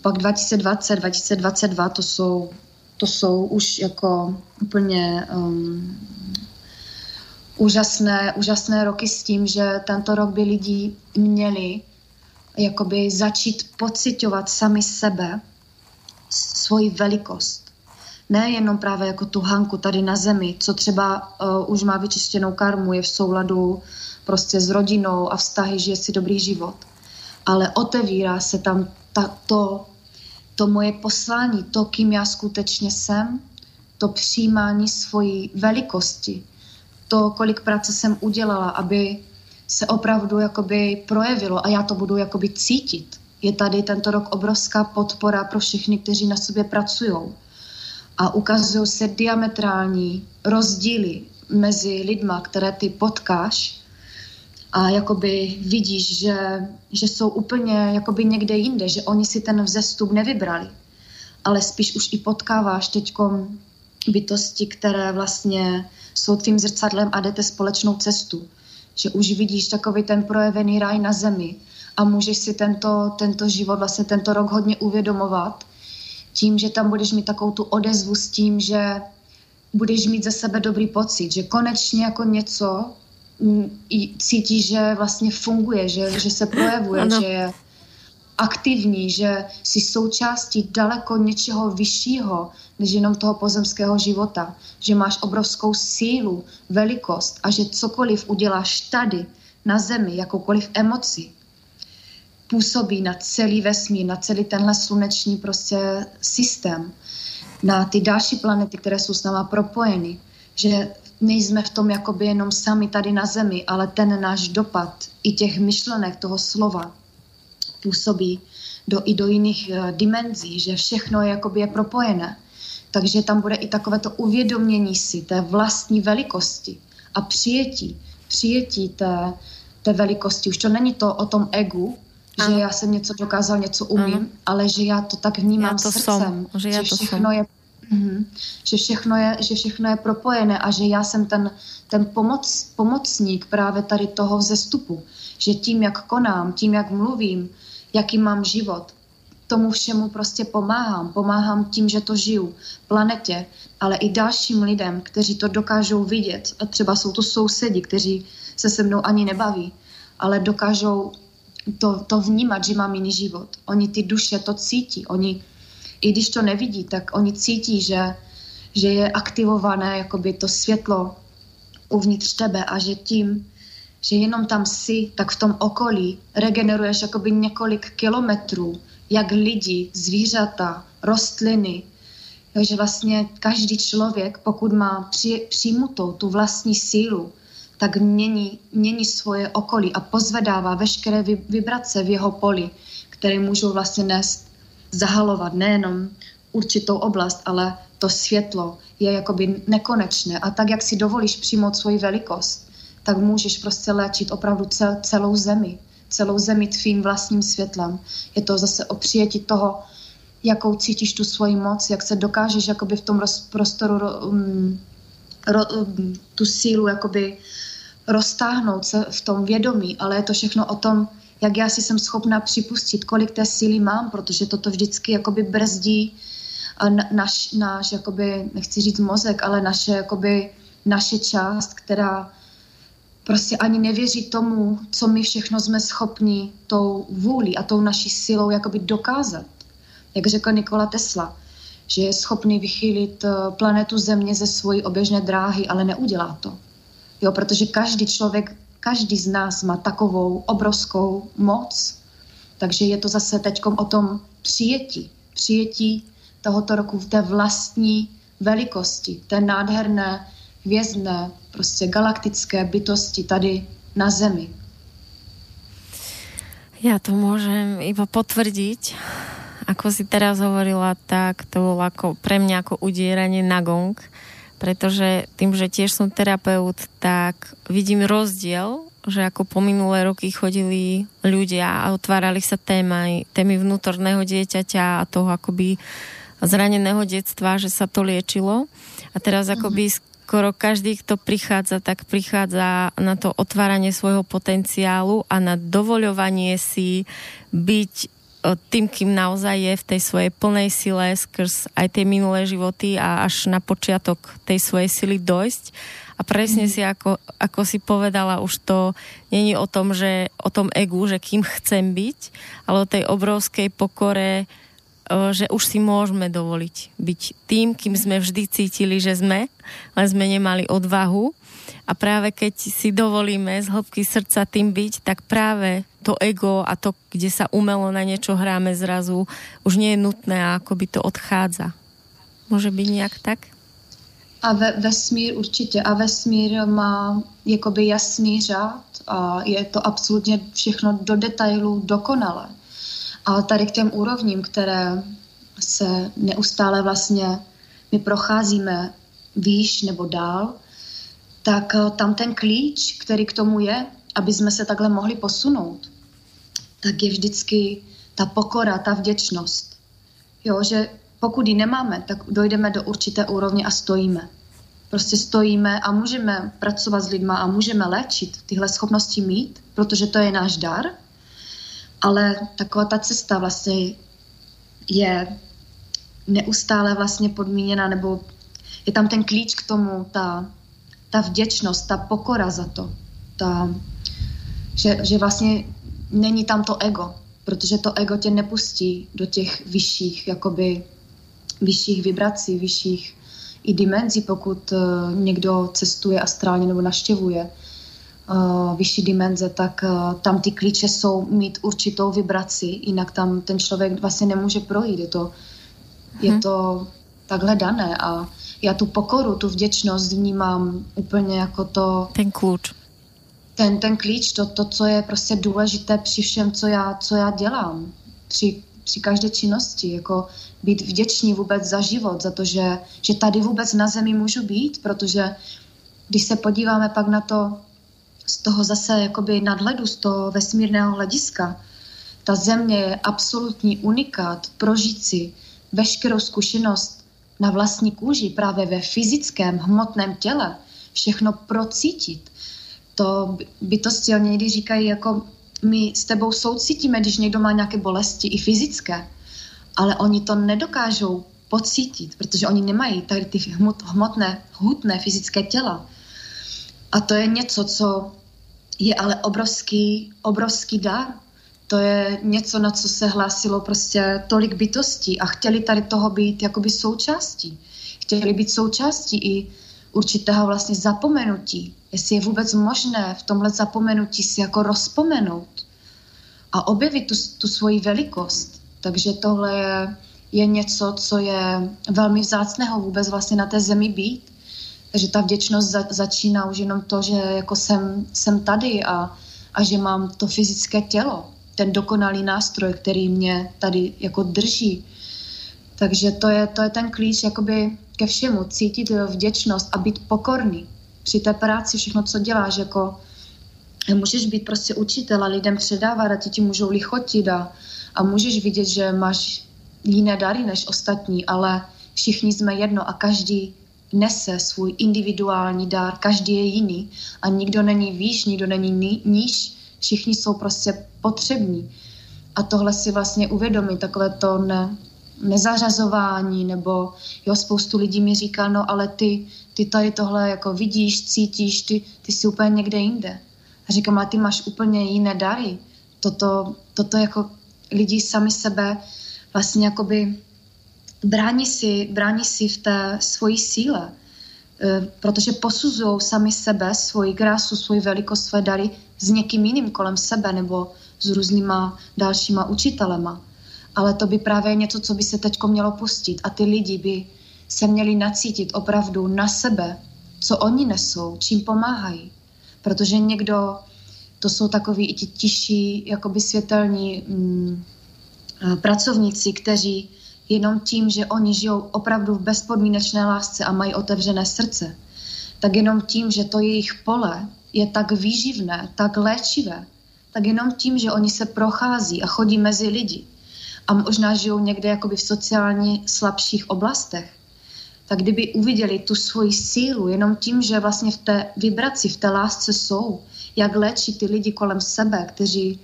pak 2020, 2022, to jsou, to jsou už jako úplně um, úžasné, úžasné roky s tím, že tento rok by lidi měli jakoby začít pocitovat sami sebe, svoji velikost. Nejenom právě jako tu hanku tady na zemi, co třeba uh, už má vyčištěnou karmu, je v souladu prostě s rodinou a vztahy, žije si dobrý život. Ale otevírá se tam ta, to, to moje poslání, to, kým já skutečně jsem, to přijímání svojí velikosti, to, kolik práce jsem udělala, aby se opravdu jakoby projevilo a já to budu jakoby cítit. Je tady tento rok obrovská podpora pro všechny, kteří na sobě pracují. A ukazují se diametrální rozdíly mezi lidma, které ty potkáš a jakoby vidíš, že, že jsou úplně jakoby někde jinde, že oni si ten vzestup nevybrali. Ale spíš už i potkáváš teď bytosti, které vlastně jsou tvým zrcadlem a jdete společnou cestu. Že už vidíš takový ten projevený ráj na zemi a můžeš si tento, tento život, vlastně tento rok hodně uvědomovat tím, že tam budeš mít takovou tu odezvu s tím, že budeš mít ze sebe dobrý pocit, že konečně jako něco cítí, že vlastně funguje, že, že se projevuje, ano. že je aktivní, že jsi součástí daleko něčeho vyššího, než jenom toho pozemského života. Že máš obrovskou sílu, velikost a že cokoliv uděláš tady, na zemi, jakoukoliv emoci, působí na celý vesmír, na celý tenhle sluneční prostě systém, na ty další planety, které jsou s náma propojeny, že nejsme v tom jakoby jenom sami tady na zemi, ale ten náš dopad i těch myšlenek toho slova působí do, i do jiných uh, dimenzí, že všechno je jakoby je propojené. Takže tam bude i takové to uvědomění si té vlastní velikosti a přijetí, přijetí té, té velikosti. Už to není to o tom egu, ano. že já jsem něco dokázal, něco umím, ano. ale že já to tak vnímám já to srdcem, som, že, že všechno je Mm-hmm. Že, všechno je, že všechno je propojené a že já jsem ten, ten pomoc, pomocník právě tady toho vzestupu. Že tím, jak konám, tím, jak mluvím, jaký mám život, tomu všemu prostě pomáhám. Pomáhám tím, že to žiju planetě, ale i dalším lidem, kteří to dokážou vidět. A třeba jsou to sousedi, kteří se se mnou ani nebaví, ale dokážou to, to vnímat, že mám jiný život. Oni ty duše to cítí. Oni i když to nevidí, tak oni cítí, že, že je aktivované jakoby to světlo uvnitř tebe a že tím, že jenom tam si, tak v tom okolí regeneruješ jakoby několik kilometrů, jak lidi, zvířata, rostliny. Takže vlastně každý člověk, pokud má při, přimutou tu vlastní sílu, tak mění, mění svoje okolí a pozvedává veškeré vibrace v jeho poli, které můžou vlastně nést zahalovat nejenom určitou oblast, ale to světlo je jakoby nekonečné. A tak, jak si dovolíš přijmout svoji velikost, tak můžeš prostě léčit opravdu cel, celou zemi. Celou zemi tvým vlastním světlem. Je to zase o přijetí toho, jakou cítíš tu svoji moc, jak se dokážeš jakoby v tom roz, prostoru um, ro, um, tu sílu jakoby roztáhnout se v tom vědomí, ale je to všechno o tom, jak já si jsem schopná připustit, kolik té síly mám, protože toto vždycky jakoby brzdí naš, náš, jakoby, nechci říct mozek, ale naše, jakoby, naše část, která prostě ani nevěří tomu, co my všechno jsme schopni tou vůli a tou naší silou jakoby dokázat. Jak řekl Nikola Tesla, že je schopný vychýlit eh, planetu Země ze svojí oběžné dráhy, ale neudělá to. Jo, protože každý člověk Každý z nás má takovou obrovskou moc, takže je to zase teď o tom přijetí. Přijetí tohoto roku v té vlastní velikosti, té nádherné, hvězdné, prostě galaktické bytosti tady na Zemi. Ja to môžem iba potvrdiť. Ako si teraz hovorila, tak to bolo ako, pre mňa ako udieranie na gong pretože tým, že tiež som terapeut, tak vidím rozdiel, že ako po minulé roky chodili ľudia a otvárali sa témy, témy vnútorného dieťaťa a toho akoby zraneného detstva, že sa to liečilo. A teraz mhm. akoby skoro každý, kto prichádza, tak prichádza na to otváranie svojho potenciálu a na dovoľovanie si byť tým, kým naozaj je v tej svojej plnej sile skrz aj tie minulé životy a až na počiatok tej svojej sily dojsť. A presne mm. si, ako, ako si povedala, už to není o tom, že o tom egu, že kým chcem byť, ale o tej obrovskej pokore, že už si môžeme dovoliť byť tým, kým sme vždy cítili, že sme, ale sme nemali odvahu a práve keď si dovolíme z hĺbky srdca tým byť, tak práve to ego a to, kde sa umelo na niečo hráme zrazu, už nie je nutné a by to odchádza. Může být nějak tak? A ve, vesmír určitě. A vesmír má jakoby jasný řád a je to absolutně všechno do detailů dokonalé. A tady k těm úrovním, které se neustále vlastně my procházíme výš nebo dál, tak eh, tam ten klíč, který k tomu je, aby jsme se takhle mohli posunout, tak je vždycky ta pokora, ta vděčnost. Jo, že pokud ji nemáme, tak dojdeme do určité úrovně a stojíme. Prostě stojíme a můžeme pracovat s lidma a můžeme léčit, tyhle schopnosti mít, protože to je náš dar, ale taková ta cesta vlastně je neustále vlastně podmíněna, nebo je tam ten klíč k tomu, ta, ta vděčnost, ta pokora za to. ta, že, že vlastně není tam to ego, protože to ego tě nepustí do těch vyšších, jakoby, vyšších vibrací, vyšších i dimenzí, pokud uh, někdo cestuje astrálně nebo naštěvuje uh, vyšší dimenze, tak uh, tam ty klíče jsou mít určitou vibraci, jinak tam ten člověk vlastně nemůže projít. Je to, hmm. je mhm. to takhle dané a já tu pokoru, tu vděčnost vnímám úplně jako to... Ten klíč. Ten, ten klíč, to, to, co je prostě důležité při všem, co já, co já dělám. Při, při každé činnosti, jako být vděční vůbec za život, za to, že, že tady vůbec na zemi můžu být, protože když se podíváme pak na to z toho zase jakoby nadhledu, z toho vesmírného hlediska, ta země je absolutní unikát, prožít si veškerou zkušenost na vlastní kůži, právě ve fyzickém, hmotném těle, všechno procítit. To bytosti oni někdy říkají, jako my s tebou soucítíme, když někdo má nějaké bolesti, i fyzické, ale oni to nedokážou pocítit, protože oni nemají tady ty hmotné, hutné fyzické těla. A to je něco, co je ale obrovský, obrovský dar. To je něco, na co se hlásilo prostě tolik bytostí a chtěli tady toho být jakoby součástí. Chtěli být součástí i určitého vlastně zapomenutí. Jestli je vůbec možné v tomhle zapomenutí si jako rozpomenout a objevit tu, tu svoji velikost. Takže tohle je, je něco, co je velmi vzácného vůbec vlastně na té zemi být. Takže ta vděčnost za, začíná už jenom to, že jako jsem, jsem tady a, a že mám to fyzické tělo, ten dokonalý nástroj, který mě tady jako drží. Takže to je, to je ten klíč jakoby ke všemu, cítit vděčnost a být pokorný. Při té práci všechno, co děláš, jako můžeš být prostě učitel a lidem předávat a ti ti můžou lichotit a, a můžeš vidět, že máš jiné dary než ostatní, ale všichni jsme jedno a každý nese svůj individuální dár, každý je jiný a nikdo není výš, nikdo není níž, všichni jsou prostě potřební. A tohle si vlastně uvědomí, takové to ne, nezařazování, nebo jo, spoustu lidí mi říká, no ale ty, ty tady tohle jako vidíš, cítíš, ty, ty jsi úplně někde jinde. A říkám, ale ty máš úplně jiné dary. Toto, toto jako lidi sami sebe vlastně jakoby brání si, brání si v té svojí síle, e, protože posuzují sami sebe, svoji krásu, svoji velikost, své dary s někým jiným kolem sebe nebo s různýma dalšíma učitelema. Ale to by právě něco, co by se teď mělo pustit a ty lidi by se měli nacítit opravdu na sebe, co oni nesou, čím pomáhají. Protože někdo, to jsou takový i ti tiší, jakoby světelní mm, pracovníci, kteří jenom tím, že oni žijou opravdu v bezpodmínečné lásce a mají otevřené srdce, tak jenom tím, že to jejich pole je tak výživné, tak léčivé, tak jenom tím, že oni se prochází a chodí mezi lidi a možná žijou někde jakoby v sociálně slabších oblastech, tak kdyby uviděli tu svoji sílu jenom tím, že vlastně v té vibraci, v té lásce jsou, jak léčí ty lidi kolem sebe, kteří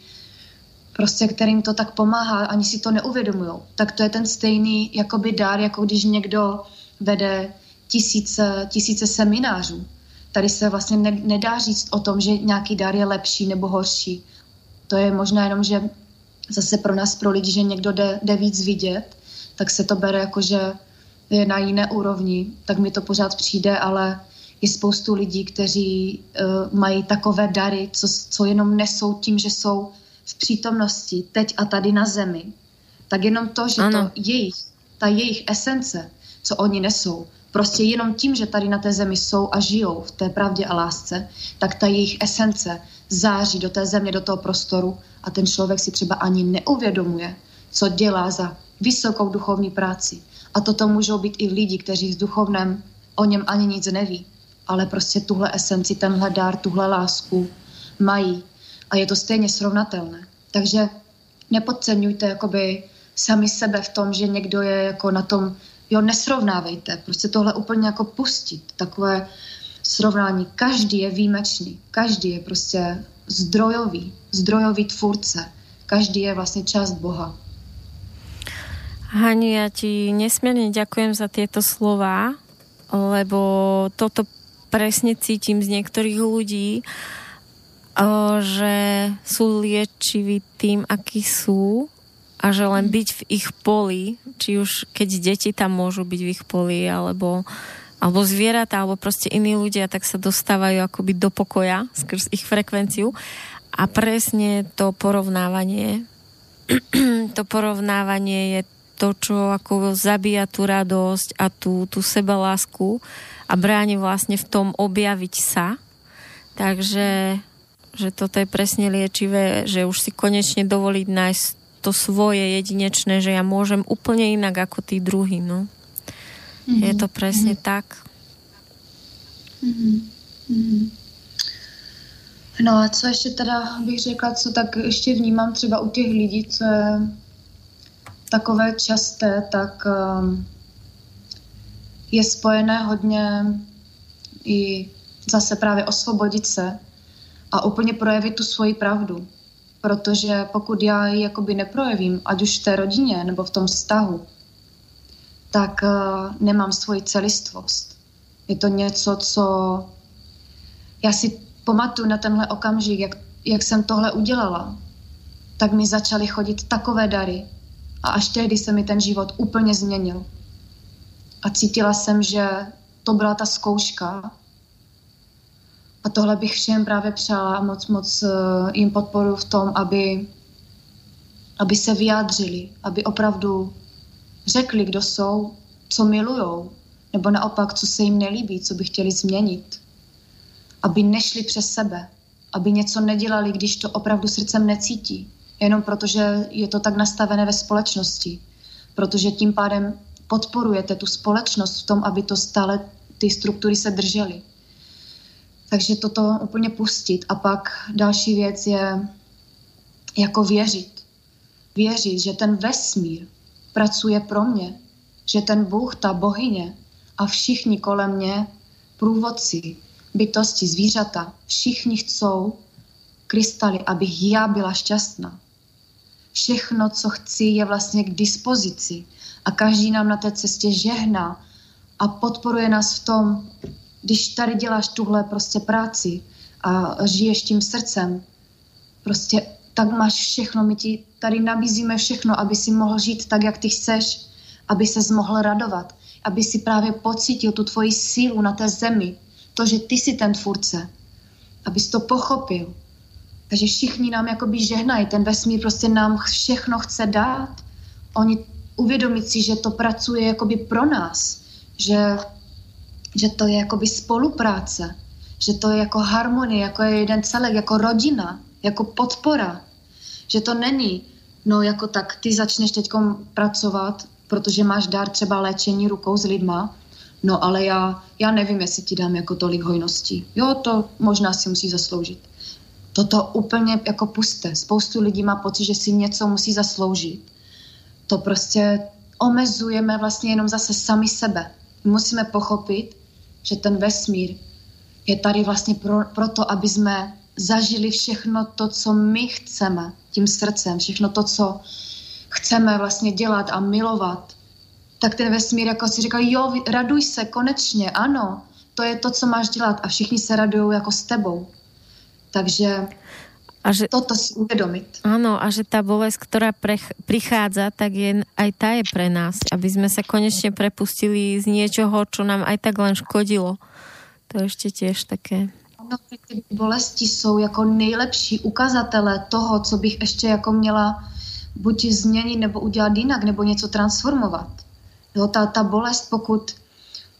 prostě kterým to tak pomáhá, ani si to neuvědomují. Tak to je ten stejný jakoby dár, jako když někdo vede tisíce, tisíce seminářů. Tady se vlastně ne, nedá říct o tom, že nějaký dar je lepší nebo horší. To je možná jenom, že zase pro nás, pro lidi, že někdo jde, jde víc vidět, tak se to bere jako, že je na jiné úrovni, tak mi to pořád přijde, ale je spoustu lidí, kteří uh, mají takové dary, co, co jenom nesou tím, že jsou v přítomnosti teď a tady na zemi, tak jenom to, že ano. to jejich, ta jejich esence, co oni nesou, prostě jenom tím, že tady na té zemi jsou a žijou v té pravdě a lásce, tak ta jejich esence září do té země, do toho prostoru a ten člověk si třeba ani neuvědomuje, co dělá za vysokou duchovní práci. A toto můžou být i lidi, kteří s duchovnem o něm ani nic neví, ale prostě tuhle esenci, tenhle dár, tuhle lásku mají a je to stejně srovnatelné. Takže nepodceňujte jakoby sami sebe v tom, že někdo je jako na tom, jo, nesrovnávejte, prostě tohle úplně jako pustit, takové srovnání. Každý je výjimečný, každý je prostě zdrojový, zdrojový tvůrce, každý je vlastně část Boha. Hani, ja ti nesmierne ďakujem za tieto slova, lebo toto presne cítim z niektorých ľudí, o, že sú liečiví tým, akí sú a že len byť v ich poli, či už keď deti tam môžu byť v ich poli, alebo, alebo zvieratá, alebo proste iní ľudia, tak sa dostávajú akoby do pokoja skrz ich frekvenciu. A presne to porovnávanie, to porovnávanie je to, čo ako zabíja tú radosť a tú, tú sebalásku a bráni vlastne v tom objaviť sa. Takže že toto je presne liečivé, že už si konečne dovoliť nájsť to svoje jedinečné, že ja môžem úplne inak ako tí druhý, no. Mm-hmm. Je to presne mm-hmm. tak. Mm-hmm. No a co ještě teda bych řekla, co tak ještě vnímám třeba u těch lidí, co je takové časté, tak um, je spojené hodně i zase právě osvobodit se a úplně projevit tu svoji pravdu. Protože pokud já ji jakoby neprojevím, ať už v té rodině nebo v tom vztahu, tak uh, nemám svoji celistvost. Je to něco, co já si pamatuju na tenhle okamžik, jak, jak jsem tohle udělala, tak mi začaly chodit takové dary. A až tehdy se mi ten život úplně změnil. A cítila jsem, že to byla ta zkouška, a tohle bych všem právě přála moc, moc eh, jim podporu v tom, aby, aby se vyjádřili, aby opravdu řekli, kdo jsou, co milujou, nebo naopak, co se jim nelíbí, co by chtěli změnit. Aby nešli přes sebe, aby něco nedělali, když to opravdu srdcem necítí, jenom protože je to tak nastavené ve společnosti. Protože tím pádem podporujete tu společnost v tom, aby to stále ty struktury se držely. Takže toto úplně pustit. A pak další věc je jako věřit. Věřit, že ten vesmír pracuje pro mě, že ten Bůh, ta bohyně a všichni kolem mě, průvodci, bytosti, zvířata, všichni chcou krystaly, abych já byla šťastná. Všechno, co chci, je vlastně k dispozici a každý nám na té cestě žehná a podporuje nás v tom, když tady děláš tuhle prostě práci a žiješ tím srdcem, prostě tak máš všechno, my ti tady nabízíme všechno, aby si mohl žít tak, jak ty chceš, aby se mohl radovat, aby si právě pocítil tu tvoji sílu na té zemi, to, že ty jsi ten tvůrce, abys to pochopil. Takže všichni nám jakoby žehnají, ten vesmír prostě nám všechno chce dát. Oni uvědomit si, že to pracuje jakoby pro nás, že že to je jakoby spolupráce, že to je jako harmonie, jako je jeden celek, jako rodina, jako podpora. Že to není, no jako tak ty začneš teď pracovat, protože máš dár třeba léčení rukou s lidma, no ale já, já nevím, jestli ti dám jako tolik hojností. Jo, to možná si musí zasloužit. Toto úplně jako puste. Spoustu lidí má pocit, že si něco musí zasloužit. To prostě omezujeme vlastně jenom zase sami sebe. Musíme pochopit, že ten vesmír je tady vlastně pro, proto, aby jsme zažili všechno to, co my chceme tím srdcem, všechno to, co chceme vlastně dělat a milovat, tak ten vesmír jako si říkal, jo, raduj se, konečně, ano, to je to, co máš dělat a všichni se radují jako s tebou. Takže a že, toto si uvědomit. Ano, a že ta bolest, která prech, prichádza, tak je, aj ta je pre nás, aby jsme se konečně prepustili z něčeho, čo nám aj tak len škodilo. To ještě těž také. Ano, ty bolesti jsou jako nejlepší ukazatele toho, co bych ještě jako měla buď změnit, nebo udělat jinak, nebo něco transformovat. Jo, ta, ta bolest, pokud,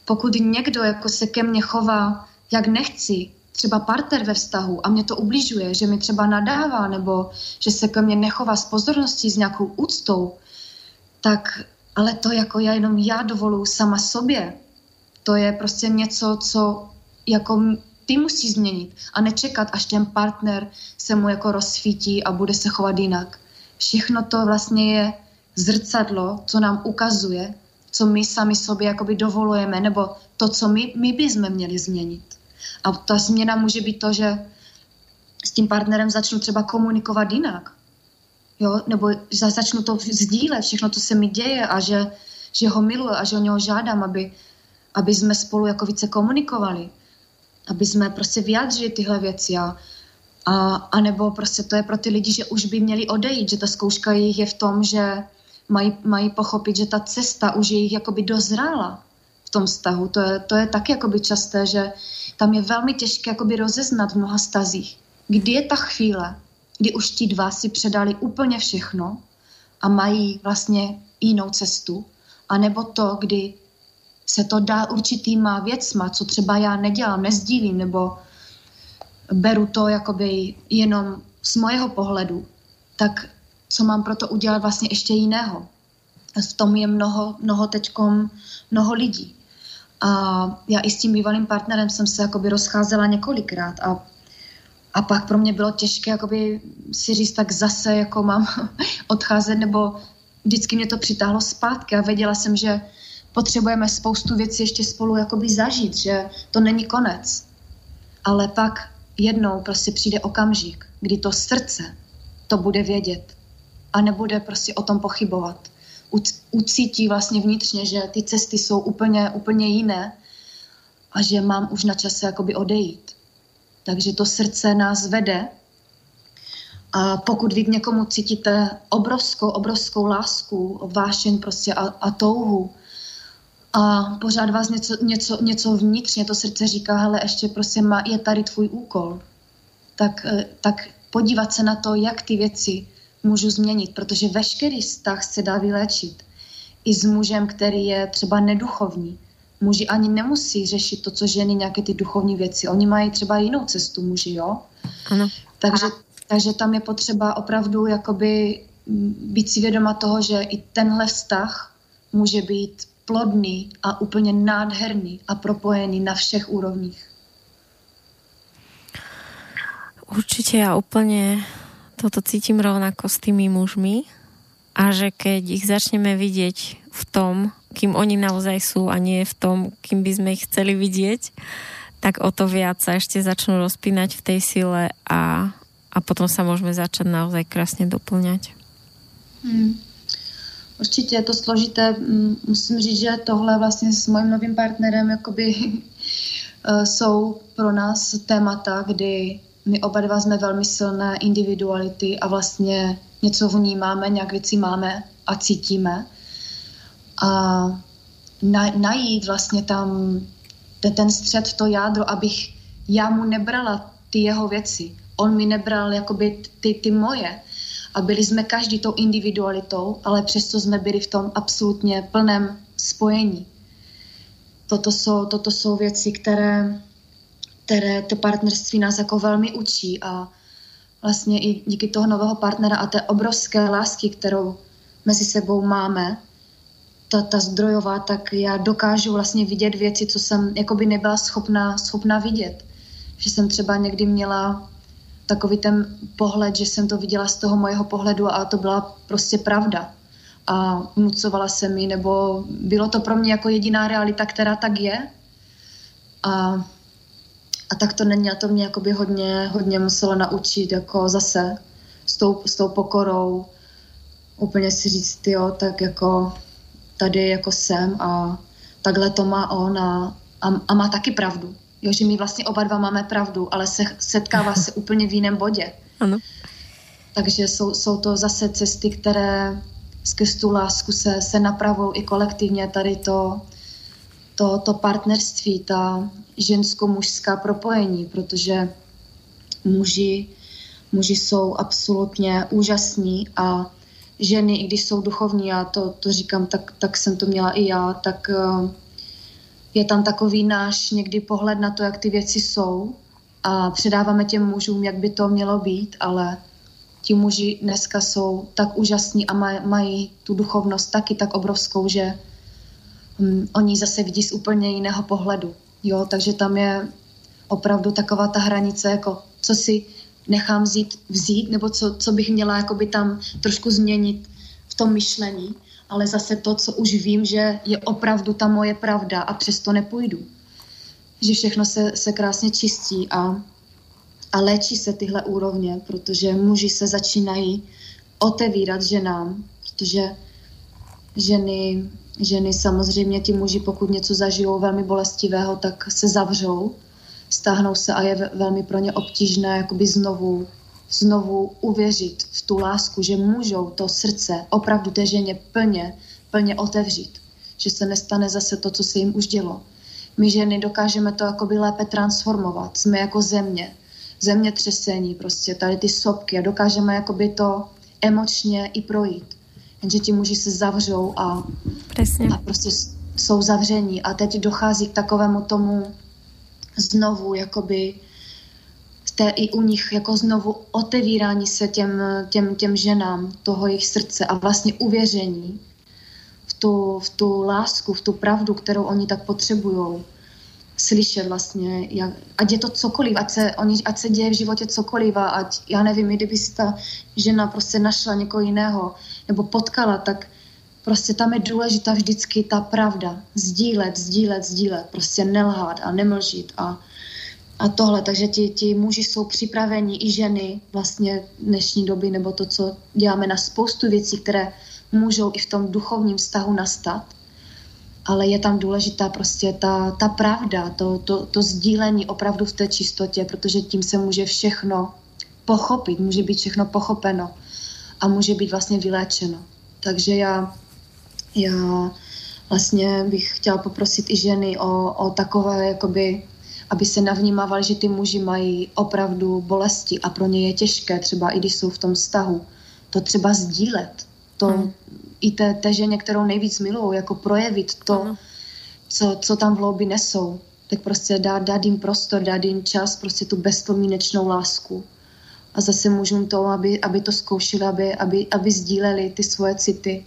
pokud někdo jako se ke mně chová, jak nechci, třeba partner ve vztahu a mě to ubližuje, že mi třeba nadává nebo že se ke mně nechová s pozorností, s nějakou úctou, tak ale to jako já jenom já dovoluju sama sobě. To je prostě něco, co jako ty musí změnit a nečekat, až ten partner se mu jako rozsvítí a bude se chovat jinak. Všechno to vlastně je zrcadlo, co nám ukazuje, co my sami sobě jakoby dovolujeme, nebo to, co my, my bychom měli změnit. A ta změna může být to, že s tím partnerem začnu třeba komunikovat jinak. Jo? Nebo začnu to sdílet, všechno, co se mi děje a že, že ho miluji a že o něho žádám, aby, aby jsme spolu jako více komunikovali. Aby jsme prostě vyjádřili tyhle věci a, A, a nebo prostě to je pro ty lidi, že už by měli odejít, že ta zkouška jejich je v tom, že mají, mají pochopit, že ta cesta už je jich jakoby dozrála v tom vztahu. To je, to je taky jakoby časté, že tam je velmi těžké jakoby rozeznat v mnoha stazích, kdy je ta chvíle, kdy už ti dva si předali úplně všechno a mají vlastně jinou cestu, anebo to, kdy se to dá určitýma věcma, co třeba já nedělám, nezdílím, nebo beru to jakoby jenom z mojeho pohledu, tak co mám pro to udělat vlastně ještě jiného. V tom je mnoho, mnoho teďkom, mnoho lidí. A já i s tím bývalým partnerem jsem se jakoby rozcházela několikrát a, a pak pro mě bylo těžké jakoby si říct, tak zase jako mám odcházet, nebo vždycky mě to přitáhlo zpátky a věděla jsem, že potřebujeme spoustu věcí ještě spolu jakoby zažít, že to není konec. Ale pak jednou prostě přijde okamžik, kdy to srdce to bude vědět a nebude prostě o tom pochybovat. Ucítí vlastně vnitřně, že ty cesty jsou úplně, úplně jiné a že mám už na čase jakoby odejít. Takže to srdce nás vede a pokud vy k někomu cítíte obrovskou, obrovskou lásku, vášeň prostě a, a touhu a pořád vás něco, něco, něco vnitřně, to srdce říká, hele, ještě prostě má, je tady tvůj úkol, tak, eh, tak podívat se na to, jak ty věci můžu změnit, protože veškerý vztah se dá vyléčit. I s mužem, který je třeba neduchovní. Muži ani nemusí řešit to, co ženy, nějaké ty duchovní věci. Oni mají třeba jinou cestu, muži, jo? Ano. Takže, takže tam je potřeba opravdu jakoby být si vědoma toho, že i tenhle vztah může být plodný a úplně nádherný a propojený na všech úrovních. Určite ja úplne toto cítim rovnako s tými mužmi a že keď ich začneme vidieť v tom, kým oni naozaj sú a nie v tom, kým by sme ich chceli vidieť, tak o to viac sa ešte začnú rozpínať v tej sile a, a potom sa môžeme začať naozaj krásne doplňať. Hmm. Určitě je to složité. Musím říct, že tohle vlastně s mojím novým partnerem jakoby eh, jsou pro nás témata, kdy my oba dva jsme velmi silné individuality a vlastně něco vnímáme, nějak věci máme a cítíme. A na, najít vlastně tam ten, ten střed, to jádro, abych já mu nebrala ty jeho věci. On mi nebral jakoby ty, ty moje. A byli jsme každý tou individualitou, ale přesto jsme byli v tom absolutně plném spojení. Toto jsou, toto jsou věci, které které to partnerství nás jako velmi učí a vlastně i díky toho nového partnera a té obrovské lásky, kterou mezi sebou máme, ta, ta zdrojová, tak já dokážu vlastně vidět věci, co jsem jakoby nebyla schopná, schopná vidět. Že jsem třeba někdy měla takový ten pohled, že jsem to viděla z toho mojeho pohledu a to byla prostě pravda. A vnucovala se mi, nebo bylo to pro mě jako jediná realita, která tak je. A a tak to není a to mě jakoby hodně, hodně muselo naučit jako zase s tou, s tou pokorou úplně si říct, jo, tak jako tady jako jsem a takhle to má on a, a, a má taky pravdu. Jo, že my vlastně oba dva máme pravdu, ale se setkává se úplně v jiném bodě. Ano. Takže jsou, jsou to zase cesty, které skrz tu lásku se, se napravují i kolektivně. Tady to, to, to partnerství, ta žensko-mužská propojení, protože muži, muži jsou absolutně úžasní a ženy, i když jsou duchovní, já to, to říkám, tak, tak jsem to měla i já, tak eh, je tam takový náš někdy pohled na to, jak ty věci jsou a předáváme těm mužům, jak by to mělo být, ale ti muži dneska jsou tak úžasní a maj, mají tu duchovnost taky tak obrovskou, že um, oni zase vidí z úplně jiného pohledu. Jo, takže tam je opravdu taková ta hranice, jako co si nechám vzít, vzít nebo co, co bych měla jakoby tam trošku změnit v tom myšlení, ale zase to, co už vím, že je opravdu ta moje pravda a přesto nepůjdu. Že všechno se, se krásně čistí a, a léčí se tyhle úrovně, protože muži se začínají otevírat ženám, protože ženy ženy samozřejmě, ti muži, pokud něco zažijou velmi bolestivého, tak se zavřou, stáhnou se a je velmi pro ně obtížné jakoby znovu, znovu uvěřit v tu lásku, že můžou to srdce opravdu té ženě plně, plně otevřít. Že se nestane zase to, co se jim už dělo. My ženy dokážeme to jakoby lépe transformovat. Jsme jako země. Zemětřesení, prostě tady ty sopky a dokážeme jakoby to emočně i projít. Jenže ti muži se zavřou a, Přesně. a prostě jsou zavření. A teď dochází k takovému tomu znovu, jakoby té, i u nich jako znovu otevírání se těm, těm, těm ženám, toho jejich srdce a vlastně uvěření v tu, v tu lásku, v tu pravdu, kterou oni tak potřebují slyšet vlastně, jak, ať je to cokoliv, ať se, oni, ať se děje v životě cokoliv a ať, já nevím, kdyby si ta žena prostě našla někoho jiného nebo potkala, tak prostě tam je důležitá vždycky ta pravda. Sdílet, sdílet, sdílet, prostě nelhát a nemlžit a, a tohle. Takže ti, ti muži jsou připraveni i ženy vlastně dnešní doby nebo to, co děláme na spoustu věcí, které můžou i v tom duchovním vztahu nastat ale je tam důležitá prostě ta, ta pravda, to, to, to sdílení opravdu v té čistotě, protože tím se může všechno pochopit, může být všechno pochopeno a může být vlastně vyléčeno. Takže já, já vlastně bych chtěla poprosit i ženy o, o takové, jakoby, aby se navnímávali, že ty muži mají opravdu bolesti a pro ně je těžké, třeba i když jsou v tom vztahu, to třeba sdílet, to, hmm i té, té ženě, kterou nejvíc milují, jako projevit to, co, co tam v loubi nesou. Tak prostě dát, dát jim prostor, dát jim čas, prostě tu bezpomínečnou lásku. A zase mužům to, aby, aby to zkoušeli, aby, aby, aby sdíleli ty svoje city.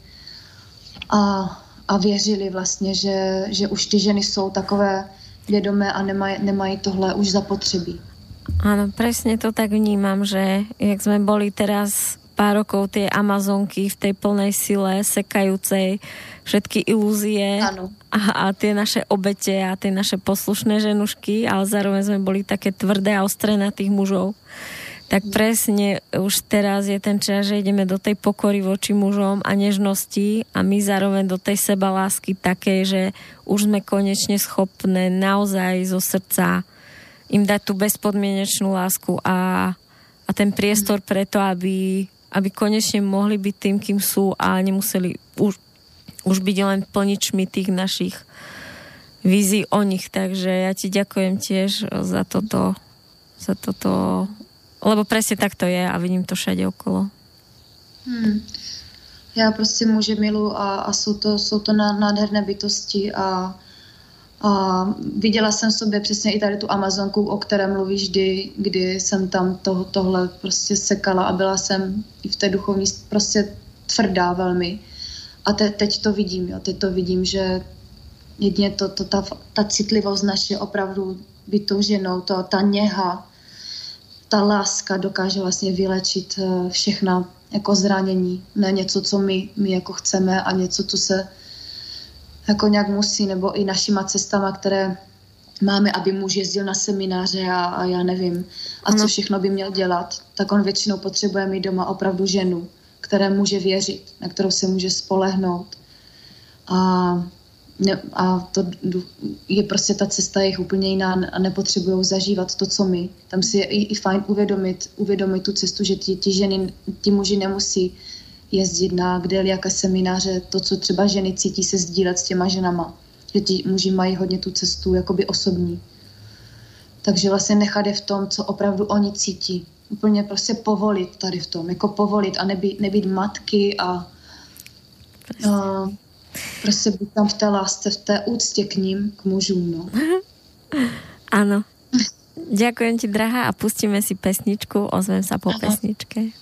A, a věřili vlastně, že, že už ty ženy jsou takové vědomé a nemají, nemají tohle už zapotřebí. Áno, presne to tak vnímam, že jak sme boli teraz pár rokov tie Amazonky v tej plnej sile, sekajúcej všetky ilúzie a, a tie naše obete a tie naše poslušné ženušky, ale zároveň sme boli také tvrdé a ostré na tých mužov. Tak presne už teraz je ten čas, že ideme do tej pokory voči mužom a nežnosti a my zároveň do tej seba lásky také, že už sme konečne schopné naozaj zo srdca im dať tú bezpodmienečnú lásku a, a ten priestor preto, aby aby konečne mohli byť tým, kým sú a nemuseli už, už byť len plničmi tých našich vízií o nich. Takže ja ti ďakujem tiež za toto, za toto, lebo presne tak to je a vidím to všade okolo. Hmm. Já prostě muže milu a, a jsou to, jsou to nádherné bytosti a a viděla jsem sobě přesně i tady tu Amazonku, o které mluvíš, kdy, kdy jsem tam to, tohle prostě sekala a byla jsem i v té duchovní prostě tvrdá velmi. A te, teď to vidím, jo, teď to vidím, že jedině to, to, ta, ta citlivost naše opravdu být tou ženou, to, ta něha, ta láska dokáže vlastně vylečit eh, všechna jako zranění, ne něco, co my, my jako chceme a něco, co se jako nějak musí, nebo i našima cestama, které máme, aby muž jezdil na semináře a, a já nevím, a co všechno by měl dělat, tak on většinou potřebuje mít doma opravdu ženu, které může věřit, na kterou se může spolehnout. A, a to je prostě ta cesta jich úplně jiná a nepotřebují zažívat to, co my. Tam si je i, i fajn uvědomit, uvědomit tu cestu, že ti, ti ženy, ti muži nemusí jezdit na jaké semináře, to, co třeba ženy cítí se sdílet s těma ženama. Že ti muži mají hodně tu cestu jakoby osobní. Takže vlastně nechat je v tom, co opravdu oni cítí. Úplně prostě povolit tady v tom, jako povolit a nebýt, nebýt matky a, a prostě být tam v té lásce, v té úctě k ním, k mužům. No. Ano. Ďakujem ti, drahá, a pustíme si pesničku. Ozvem sa po Aha. pesničke.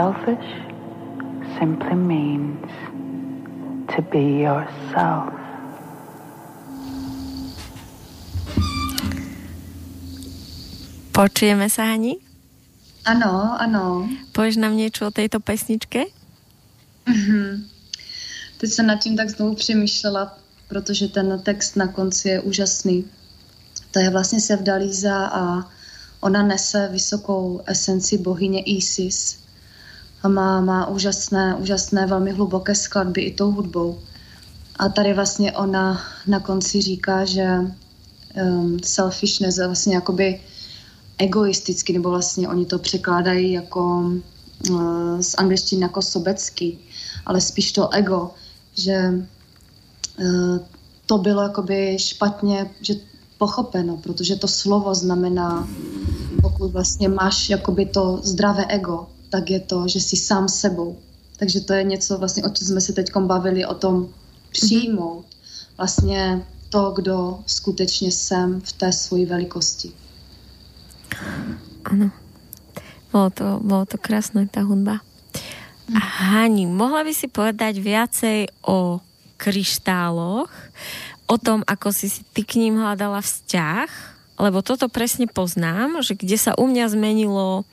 Selfish simply means to be yourself. Počujeme sa, Hani? Ano, ano. Povieš nám niečo o tejto pesničke? Mm-hmm. Teď jsem nad tím tak znovu přemýšlela, protože ten text na konci je úžasný. To je vlastně Sevdalíza a Ona nese vysokou esenci bohyně Isis a má, má úžasné, úžasné, velmi hluboké skladby i tou hudbou. A tady vlastně ona na konci říká, že um, selfishness je vlastně jakoby egoisticky, nebo vlastně oni to překládají jako uh, z angličtiny jako sobecký, ale spíš to ego, že uh, to bylo jakoby špatně, že pochopeno, protože to slovo znamená, pokud vlastně máš jakoby to zdravé ego, tak je to, že jsi sám sebou. Takže to je něco vlastně, o čem jsme se teď bavili, o tom přijmout vlastně to, kdo skutečně jsem v té svoji velikosti. Ano. Bolo to, bolo to krásne, tá hudba. Mm. Hani, mohla by si povedať viacej o kryštáloch, o tom, ako si si ty k ním hľadala vzťah, lebo toto presne poznám, že kde sa u mňa zmenilo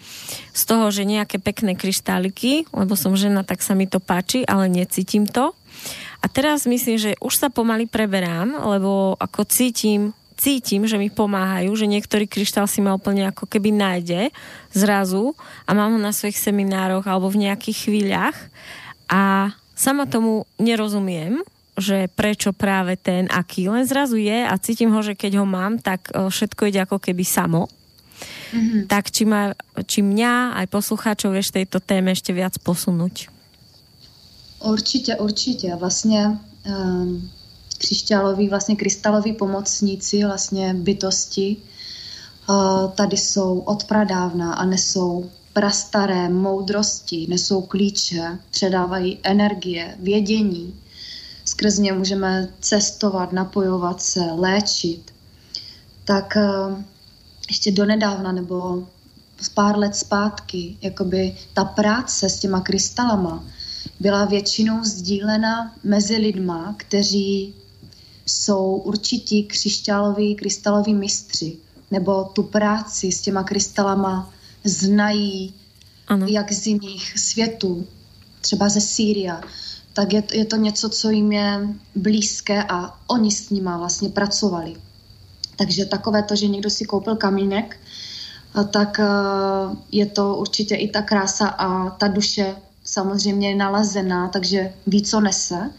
z toho, že nejaké pekné kryštáliky, lebo som žena, tak sa mi to páči, ale necítim to. A teraz myslím, že už sa pomaly preberám, lebo ako cítim, cítim, že mi pomáhajú, že niektorý kryštál si ma úplne ako keby nájde zrazu a mám ho na svojich seminároch alebo v nejakých chvíľach a sama tomu nerozumiem, že prečo práve ten aký, len zrazu je a cítim ho, že keď ho mám, tak všetko ide ako keby samo. Mm-hmm. Tak či, ma, či mňa aj poslucháčov vieš tejto téme ešte viac posunúť? Určitě, určitě. Vlastně um, křišťáloví, vlastně krystaloví pomocníci, vlastně bytosti, uh, tady jsou od pradávna a nesou prastaré moudrosti, nesou klíče, předávají energie, vědění. Skrz ně můžeme cestovat, napojovat se, léčit. Tak uh, ještě donedávna nebo pár let zpátky, jakoby ta práce s těma krystalama byla většinou sdílena mezi lidma, kteří jsou určití křišťáloví, krystaloví mistři, nebo tu práci s těma krystalama znají ano. jak z jiných světů, třeba ze Sýria, tak je, je to něco, co jim je blízké a oni s nima vlastně pracovali. Takže takové to, že někdo si koupil kamínek, tak je to určitě i ta krása a ta duše samozřejmě je nalezená, takže ví, co nese.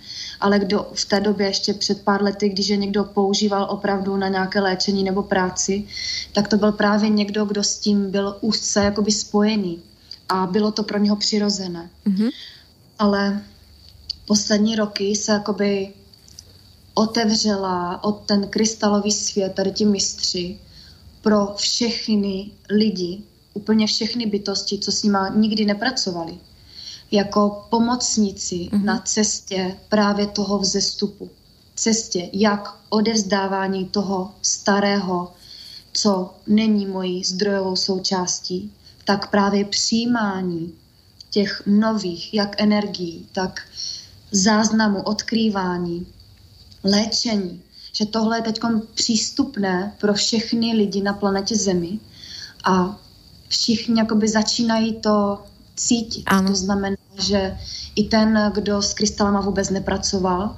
Ale kdo v té době ještě před pár lety, když je někdo používal opravdu na nějaké léčení nebo práci, tak to byl právě někdo, kdo s tím byl úzce jakoby spojený a bylo to pro něho přirozené. Mm-hmm. Ale poslední roky se jakoby otevřela od ten krystalový svět, tady ti mistři, pro všechny lidi, úplně všechny bytosti, co s nima nikdy nepracovali jako pomocníci mm-hmm. na cestě právě toho vzestupu. Cestě jak odevzdávání toho starého, co není mojí zdrojovou součástí, tak právě přijímání těch nových, jak energií, tak záznamu, odkrývání, léčení, že tohle je teď přístupné pro všechny lidi na planetě Zemi a všichni jakoby začínají to cítit. Ano. To znamená, že i ten, kdo s krystalama vůbec nepracoval,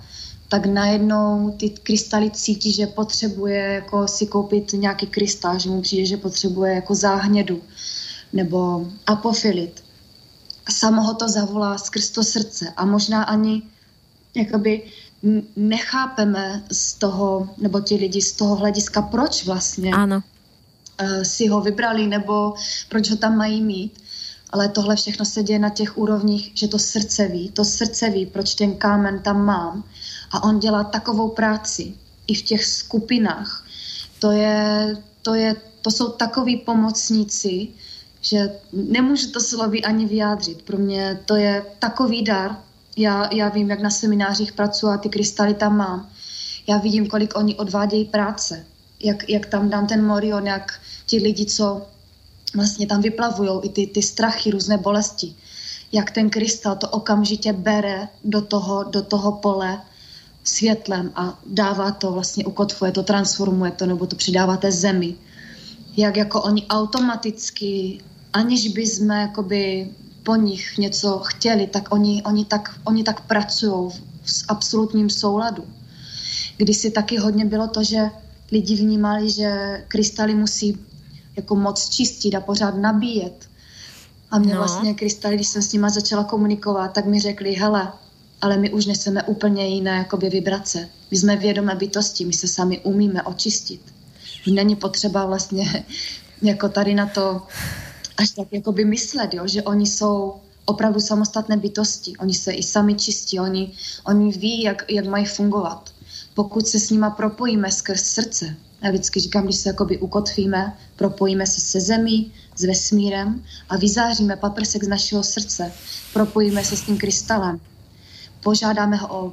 tak najednou ty krystaly cítí, že potřebuje jako si koupit nějaký krystal, že mu přijde, že potřebuje jako záhnědu nebo apofilit. A samo ho to zavolá skrz to srdce a možná ani jakoby nechápeme z toho, nebo ti lidi z toho hlediska, proč vlastně ano. Uh, si ho vybrali, nebo proč ho tam mají mít ale tohle všechno se děje na těch úrovních, že to srdce ví, to srdce ví, proč ten kámen tam mám a on dělá takovou práci i v těch skupinách. To, je, to, je, to jsou takový pomocníci, že nemůžu to slovy ani vyjádřit. Pro mě to je takový dar. Já, já vím, jak na seminářích pracuji a ty krystaly tam mám. Já vidím, kolik oni odvádějí práce. Jak, jak tam dám ten morion, jak ti lidi, co vlastně tam vyplavují i ty, ty strachy, různé bolesti. Jak ten krystal to okamžitě bere do toho, do toho pole světlem a dává to vlastně, ukotvuje to, transformuje to, nebo to přidává té zemi. Jak jako oni automaticky, aniž by jsme jakoby po nich něco chtěli, tak oni, oni tak, oni tak pracují v absolutním souladu. Kdysi taky hodně bylo to, že lidi vnímali, že krystaly musí jako moc čistit a pořád nabíjet. A mě no. vlastně krystaly, když jsem s nima začala komunikovat, tak mi řekli, hele, ale my už neseme úplně jiné jakoby vibrace. My jsme vědomé bytosti, my se sami umíme očistit. Už není potřeba vlastně jako tady na to až tak jakoby myslet, jo, že oni jsou opravdu samostatné bytosti. Oni se i sami čistí, oni, oni ví, jak, jak mají fungovat. Pokud se s nima propojíme skrz srdce, já vždycky říkám, když se jakoby ukotvíme, propojíme se se zemí, s vesmírem a vyzáříme paprsek z našeho srdce, propojíme se s tím krystalem, požádáme ho o,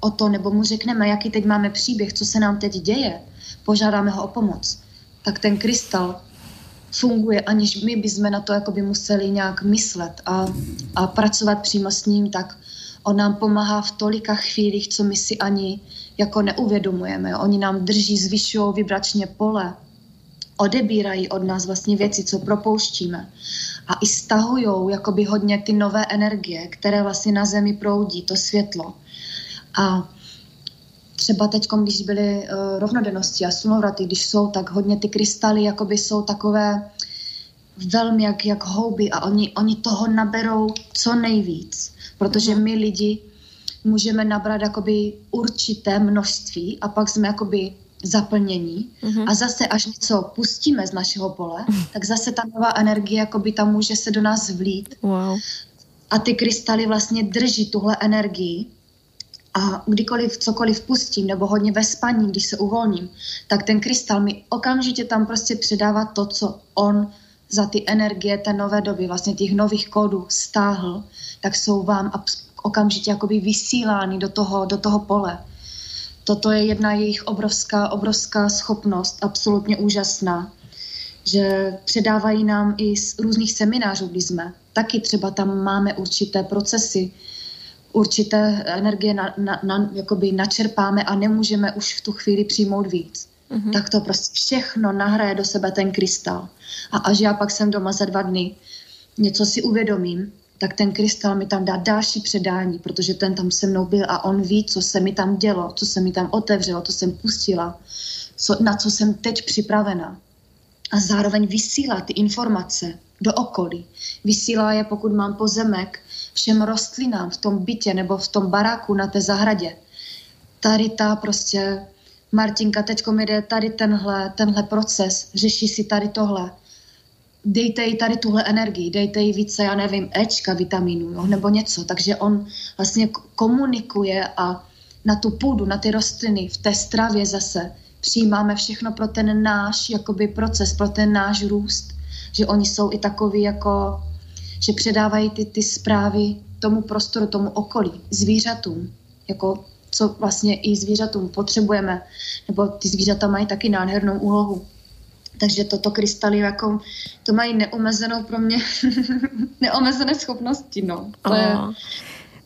o to, nebo mu řekneme, jaký teď máme příběh, co se nám teď děje, požádáme ho o pomoc, tak ten krystal funguje, aniž my bychom na to jakoby museli nějak myslet a, a pracovat přímo s ním, tak on nám pomáhá v tolika chvílích, co my si ani jako neuvědomujeme. Oni nám drží, zvyšují vibračně pole, odebírají od nás vlastně věci, co propouštíme a i stahují jakoby hodně ty nové energie, které vlastně na zemi proudí, to světlo. A třeba teď, když byly uh, rovnodennosti a slunovraty, když jsou, tak hodně ty krystaly jakoby jsou takové velmi jak, jak houby a oni, oni toho naberou co nejvíc, protože my lidi můžeme nabrat jakoby určité množství a pak jsme jakoby zaplnění mm-hmm. a zase až něco pustíme z našeho pole, tak zase ta nová energie jakoby tam může se do nás vlít. Wow. A ty krystaly vlastně drží tuhle energii a kdykoliv cokoliv pustím, nebo hodně ve spaní, když se uvolním, tak ten krystal mi okamžitě tam prostě předává to, co on za ty energie té nové doby, vlastně těch nových kódů stáhl, tak jsou vám okamžitě jakoby vysílány do toho, do toho pole. Toto je jedna jejich obrovská, obrovská schopnost, absolutně úžasná, že předávají nám i z různých seminářů, kdy jsme. Taky třeba tam máme určité procesy, určité energie na, na, na, jakoby načerpáme a nemůžeme už v tu chvíli přijmout víc. Mm-hmm. Tak to prostě všechno nahraje do sebe ten krystal. A až já pak jsem doma za dva dny, něco si uvědomím, tak ten krystal mi tam dá další předání, protože ten tam se mnou byl a on ví, co se mi tam dělo, co se mi tam otevřelo, co jsem pustila, co, na co jsem teď připravena. A zároveň vysílá ty informace do okolí. Vysílá je, pokud mám pozemek, všem rostlinám v tom bytě nebo v tom baráku na té zahradě. Tady ta prostě Martinka, teďko mi jde tady tenhle, tenhle proces, řeší si tady tohle. Dejte jí tady tuhle energii, dejte jí více, já nevím, Ečka, vitamínu, jo, nebo něco. Takže on vlastně komunikuje a na tu půdu, na ty rostliny, v té stravě zase přijímáme všechno pro ten náš jakoby proces, pro ten náš růst. Že oni jsou i takový jako že předávají ty, ty zprávy tomu prostoru, tomu okolí, zvířatům, jako co vlastně i zvířatům potřebujeme, nebo ty zvířata mají taky nádhernou úlohu. Takže toto krystaly jako, to mají neomezenou pro mě, neomezené schopnosti, no. To je,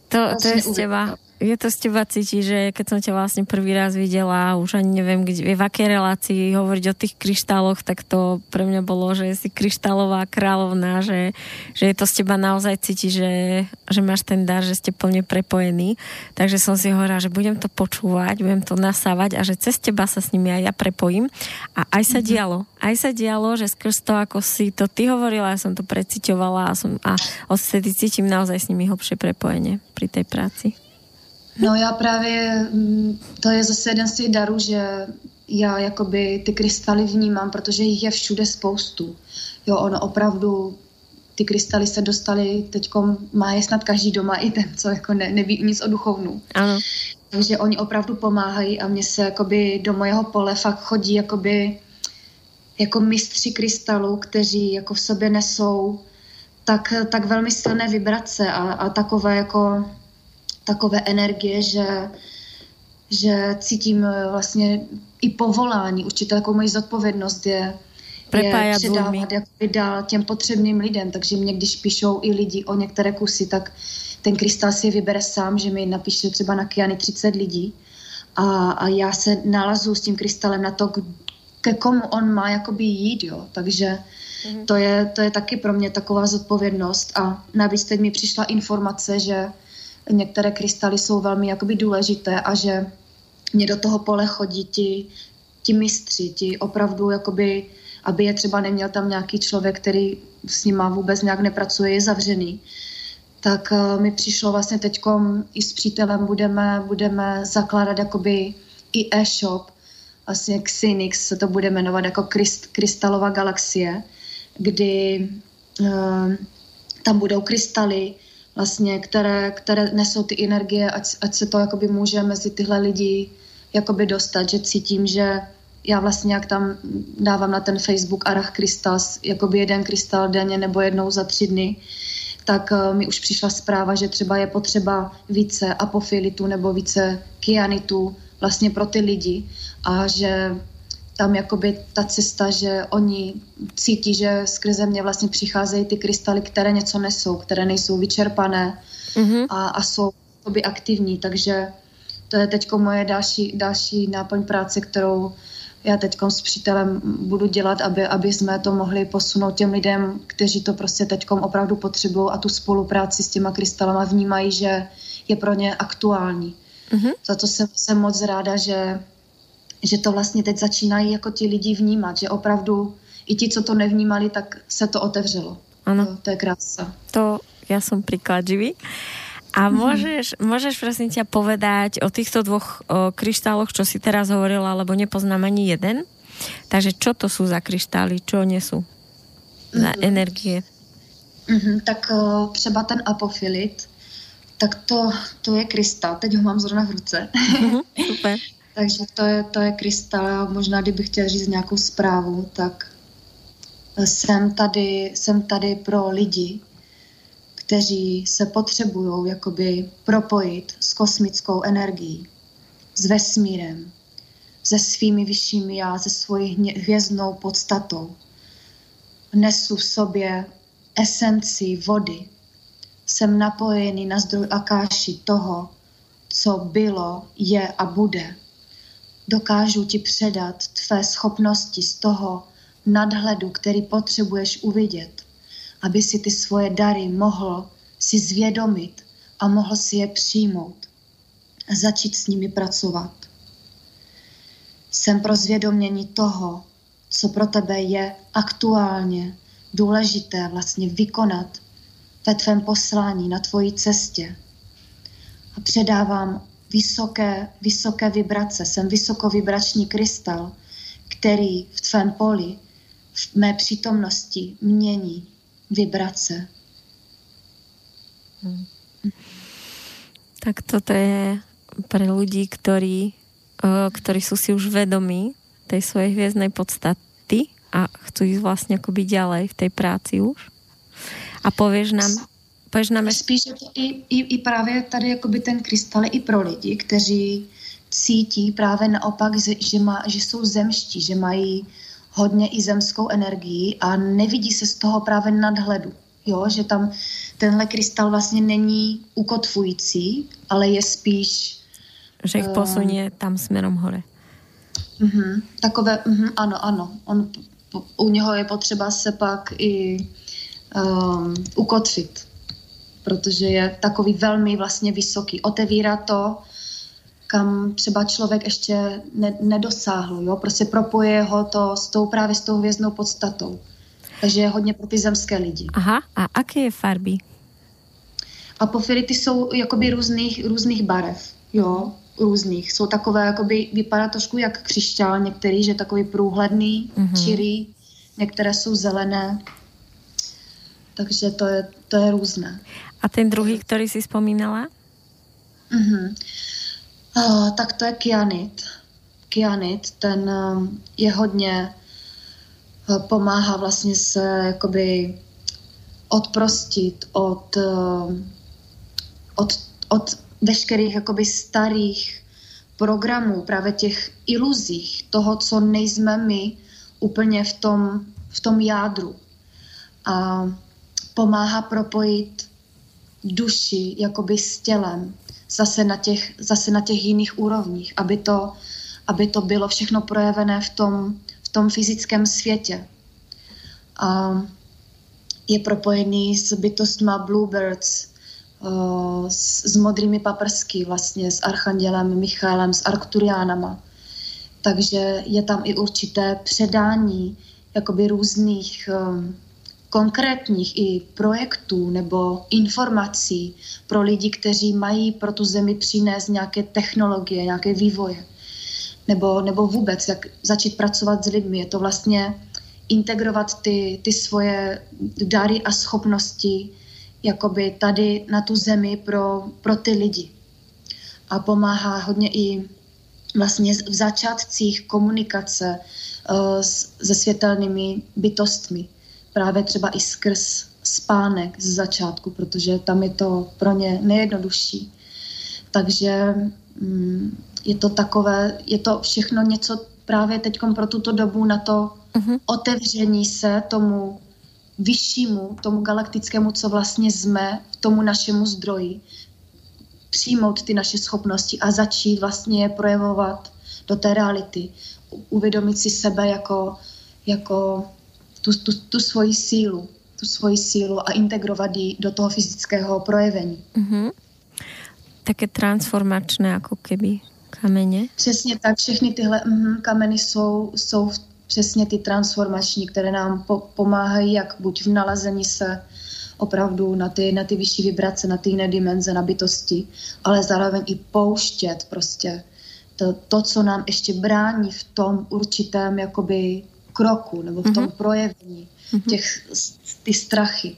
to, to je z teba je to z teba cíti, že keď som ťa vlastne prvý raz videla, už ani neviem, kde, v akej relácii hovoriť o tých kryštáloch, tak to pre mňa bolo, že si kryštálová kráľovná, že, že je to z teba naozaj cíti, že, že máš ten dar, že ste plne prepojení. Takže som si hovorila, že budem to počúvať, budem to nasávať a že cez teba sa s nimi aj ja prepojím. A aj sa mm-hmm. dialo. Aj sa dialo, že skrz to, ako si to ty hovorila, ja som to precitovala a, som, a odtedy cítim naozaj s nimi hlbšie prepojenie pri tej práci. No já právě, mm, to je zase jeden z těch darů, že já jakoby ty krystaly vnímám, protože jich je všude spoustu. Jo, ono opravdu, ty krystaly se dostaly, teď má je snad každý doma, i ten, co jako ne, neví nic o duchovnu. Ano. Takže oni opravdu pomáhají a mně se jakoby do mojeho pole fakt chodí jakoby jako mistři krystalů, kteří jako v sobě nesou tak, tak velmi silné vibrace a, a takové jako takové energie, že, že cítím eh, vlastně i povolání, určitě takovou moji zodpovědnost je, je předávat jakoby dál těm potřebným lidem. Takže mě, když píšou i lidi o některé kusy, tak ten krystal si vybere sám, že mi napíše třeba na Kiany 30 lidí a, a já se nalazu s tím krystalem na to, ke komu on má jakoby jít, jo. Takže mm-hmm. to, je, to je taky pro mě taková zodpovědnost a navíc teď mi přišla informace, že některé krystaly jsou velmi jakoby důležité a že mě do toho pole chodí ti, ti mistři, ti opravdu jakoby, aby je třeba neměl tam nějaký člověk, který s nima vůbec nějak nepracuje, je zavřený. Tak uh, mi přišlo vlastně teď i s přítelem budeme, budeme zakládat jakoby i e-shop, vlastně Xenix se to bude jmenovat jako Kryst, Krystalová galaxie, kdy uh, tam budou krystaly, vlastně, které, které nesou ty energie, ať, ať se to jakoby může mezi tyhle lidi jakoby dostat, že cítím, že já vlastně jak tam dávám na ten Facebook Arach Crystals, jakoby jeden krystal denně nebo jednou za tři dny, tak uh, mi už přišla zpráva, že třeba je potřeba více apofilitu nebo více kianitu vlastně pro ty lidi a že tam jakoby ta cesta, že oni cítí, že skrze mě vlastně přicházejí ty krystaly, které něco nesou, které nejsou vyčerpané mm-hmm. a, a jsou jakoby aktivní, takže to je teď moje další, další náplň práce, kterou já teď s přítelem budu dělat, aby, aby jsme to mohli posunout těm lidem, kteří to prostě teď opravdu potřebují a tu spolupráci s těma krystalama vnímají, že je pro ně aktuální. Mm-hmm. Za to jsem, jsem moc ráda, že že to vlastně teď začínají jako ti lidi vnímat, že opravdu i ti, co to nevnímali, tak se to otevřelo. Ano. To, to je krása. To já jsem příklad živý. A môžeš, môžeš prosím ťa povedať o týchto dvoch o, kryštáloch, čo si teraz hovorila, lebo nepoznám ani jeden. Takže čo to sú za kryštály, čo nie sú za mm-hmm. energie? Mm-hmm, tak o, třeba ten apofylit, tak to, to je krystal. Teď ho mám zrovna v ruce. Mm-hmm, super. Takže to je, to je krystal. Možná, kdybych chtěla říct nějakou zprávu, tak jsem tady, jsem tady pro lidi, kteří se potřebují jakoby propojit s kosmickou energií, s vesmírem, se svými vyššími já, se svojí hvězdnou podstatou. Nesu v sobě esenci vody. Jsem napojený na zdroj Akáši toho, co bylo, je a bude. Dokážu ti předat tvé schopnosti z toho nadhledu, který potřebuješ uvidět aby si ty svoje dary mohl si zvědomit a mohl si je přijmout a začít s nimi pracovat. Jsem pro zvědomění toho, co pro tebe je aktuálně důležité vlastně vykonat ve tvém poslání na tvojí cestě. A předávám vysoké, vysoké vibrace. Jsem vysokovibrační krystal, který v tvém poli, v mé přítomnosti mění vibrace. Hmm. Tak toto je pre ľudí, ktorí, ktorí sú si už vedomí tej svojej hviezdnej podstaty a chcú ísť vlastne akoby ďalej v tej práci už. A pověš nám, pověš nám Spíš je to i, i, i právě tady jakoby ten krystal i pro lidi, kteří cítí právě naopak, že, že, má, že jsou zemští, že mají hodně i zemskou energii a nevidí se z toho právě nadhledu. Jo, že tam tenhle krystal vlastně není ukotvující, ale je spíš... Že ich posunie uh, tam směrem hore. Uh-huh, takové, uh-huh, ano, ano. On, u něho je potřeba se pak i um, ukotvit, protože je takový velmi vlastně vysoký. Otevírá to kam třeba člověk ještě ne, nedosáhl. Jo? Prostě propoje ho to s tou právě s tou hvězdnou podstatou. Takže je hodně pro ty zemské lidi. Aha, a aké je farby? Apofirity jsou jakoby různých, různých barev, jo, různých. Jsou takové, jakoby, vypadá trošku jak křišťál, některý, že takový průhledný, mm-hmm. čirý, některé jsou zelené, takže to je, to je různé. A ten druhý, který jsi vzpomínala? Mm-hmm. Uh, tak to je kyanit. Kyanit, ten um, je hodně, uh, pomáhá vlastně se jakoby odprostit od, uh, od, od veškerých jakoby starých programů, právě těch iluzích, toho, co nejsme my úplně v tom, v tom jádru. A pomáhá propojit duši jakoby s tělem zase na těch, zase na těch jiných úrovních, aby to, aby to bylo všechno projevené v tom, v tom fyzickém světě. A je propojený s bytostma Bluebirds, s, s modrými paprsky, vlastně s Archandělem Michálem, s Arkturiánama. Takže je tam i určité předání jakoby různých um, konkrétních i projektů nebo informací pro lidi, kteří mají pro tu zemi přinést nějaké technologie, nějaké vývoje. Nebo, nebo vůbec, jak začít pracovat s lidmi. Je to vlastně integrovat ty, ty svoje dary a schopnosti jakoby tady na tu zemi pro, pro ty lidi. A pomáhá hodně i vlastně v začátcích komunikace uh, se světelnými bytostmi právě třeba i skrz spánek z začátku, protože tam je to pro ně nejjednodušší. Takže mm, je to takové, je to všechno něco právě teď pro tuto dobu na to uh-huh. otevření se tomu vyššímu, tomu galaktickému, co vlastně jsme, tomu našemu zdroji, přijmout ty naše schopnosti a začít vlastně je projevovat do té reality. Uvědomit si sebe jako, jako tu, tu, tu svoji sílu, tu svoji sílu a integrovat ji do toho fyzického projevení. Mm-hmm. Také transformačné jako keby kameny. Přesně tak, všechny tyhle mm, kameny jsou, jsou přesně ty transformační, které nám po, pomáhají jak buď v nalezení se opravdu na ty, na ty vyšší vibrace, na ty jiné dimenze, na bytosti, ale zároveň i pouštět prostě to, to, co nám ještě brání v tom určitém jakoby kroku nebo v tom mm-hmm. projevení mm-hmm. těch ty strachy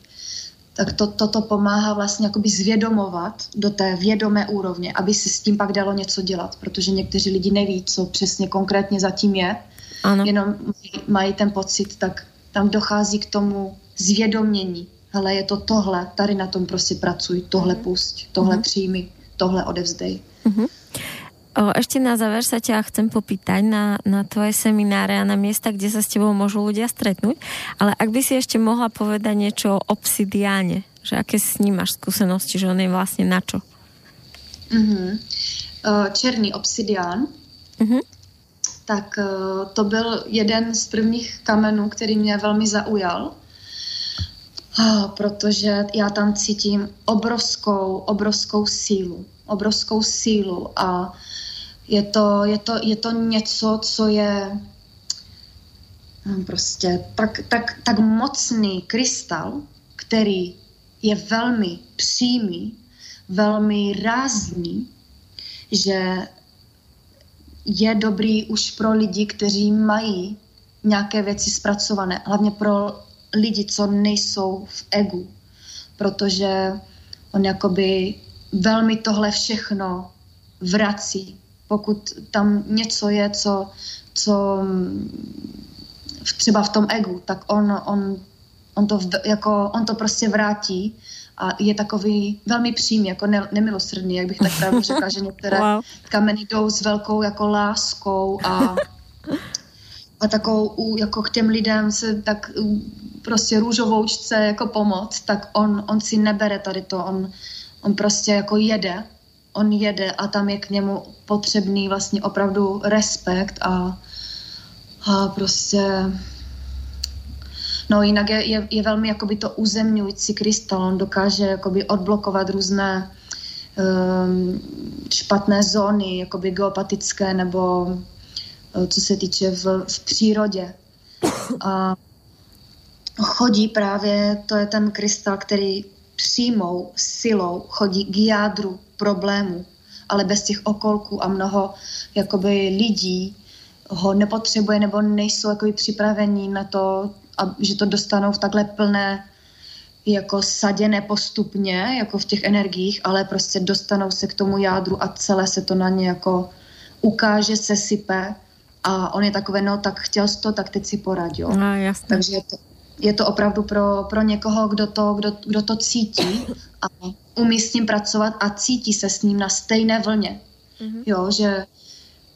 tak to, toto pomáhá vlastně jakoby zvědomovat do té vědomé úrovně, aby se s tím pak dalo něco dělat, protože někteří lidi neví, co přesně konkrétně zatím je, ano. jenom mají ten pocit, tak tam dochází k tomu zvědomění. Hele, je to tohle, tady na tom prostě pracuj, tohle mhm. pusť, tohle uh-huh. přijmi, tohle odevzdej. Uh-huh. O, ešte na záver sa ťa chcem popýtať na, na tvoje semináre a na miesta, kde sa s tebou môžu ľudia stretnúť, ale ak by si ešte mohla povedať niečo o obsidiáne, že aké s ním máš skúsenosti, že on je vlastne na čo? Uh-huh. Černý obsidián, uh-huh. tak to byl jeden z prvních kamenů, který mě velmi zaujal, protože já tam cítím obrovskou, obrovskou sílu, obrovskou sílu a je to, je to, je to něco, co je hm, prostě tak, tak, tak mocný krystal, který je velmi přímý, velmi rázný, že je dobrý už pro lidi, kteří mají nějaké věci zpracované, hlavně pro lidi, co nejsou v egu, protože on jakoby velmi tohle všechno vrací pokud tam něco je, co, co třeba v tom egu, tak on, on, on, to, jako, on to prostě vrátí a je takový velmi přímý, jako ne, nemilosrdný, jak bych tak právě řekla, že některé wow. kameny jdou s velkou jako láskou a, a takovou jako k těm lidem se tak prostě růžovoučce jako pomoc, tak on, on si nebere tady to, on, on prostě jako jede on jede a tam je k němu potřebný vlastně opravdu respekt a, a prostě No jinak je, je, je velmi jakoby to uzemňující krystal, on dokáže jakoby odblokovat různé um, špatné zóny, jakoby geopatické nebo uh, co se týče v, v přírodě. A chodí právě, to je ten krystal, který přímou silou chodí k jádru problému, ale bez těch okolků a mnoho jakoby lidí ho nepotřebuje nebo nejsou jakoby připravení na to, a, že to dostanou v takhle plné jako saděné postupně, jako v těch energiích, ale prostě dostanou se k tomu jádru a celé se to na ně jako ukáže, se sype a on je takové, no tak chtěl jsi to, tak teď si poradil. No, jasně. Takže je to, je to opravdu pro, pro někoho, kdo to, kdo, kdo to cítí a umí s ním pracovat a cítí se s ním na stejné vlně. Mm-hmm. Jo, že,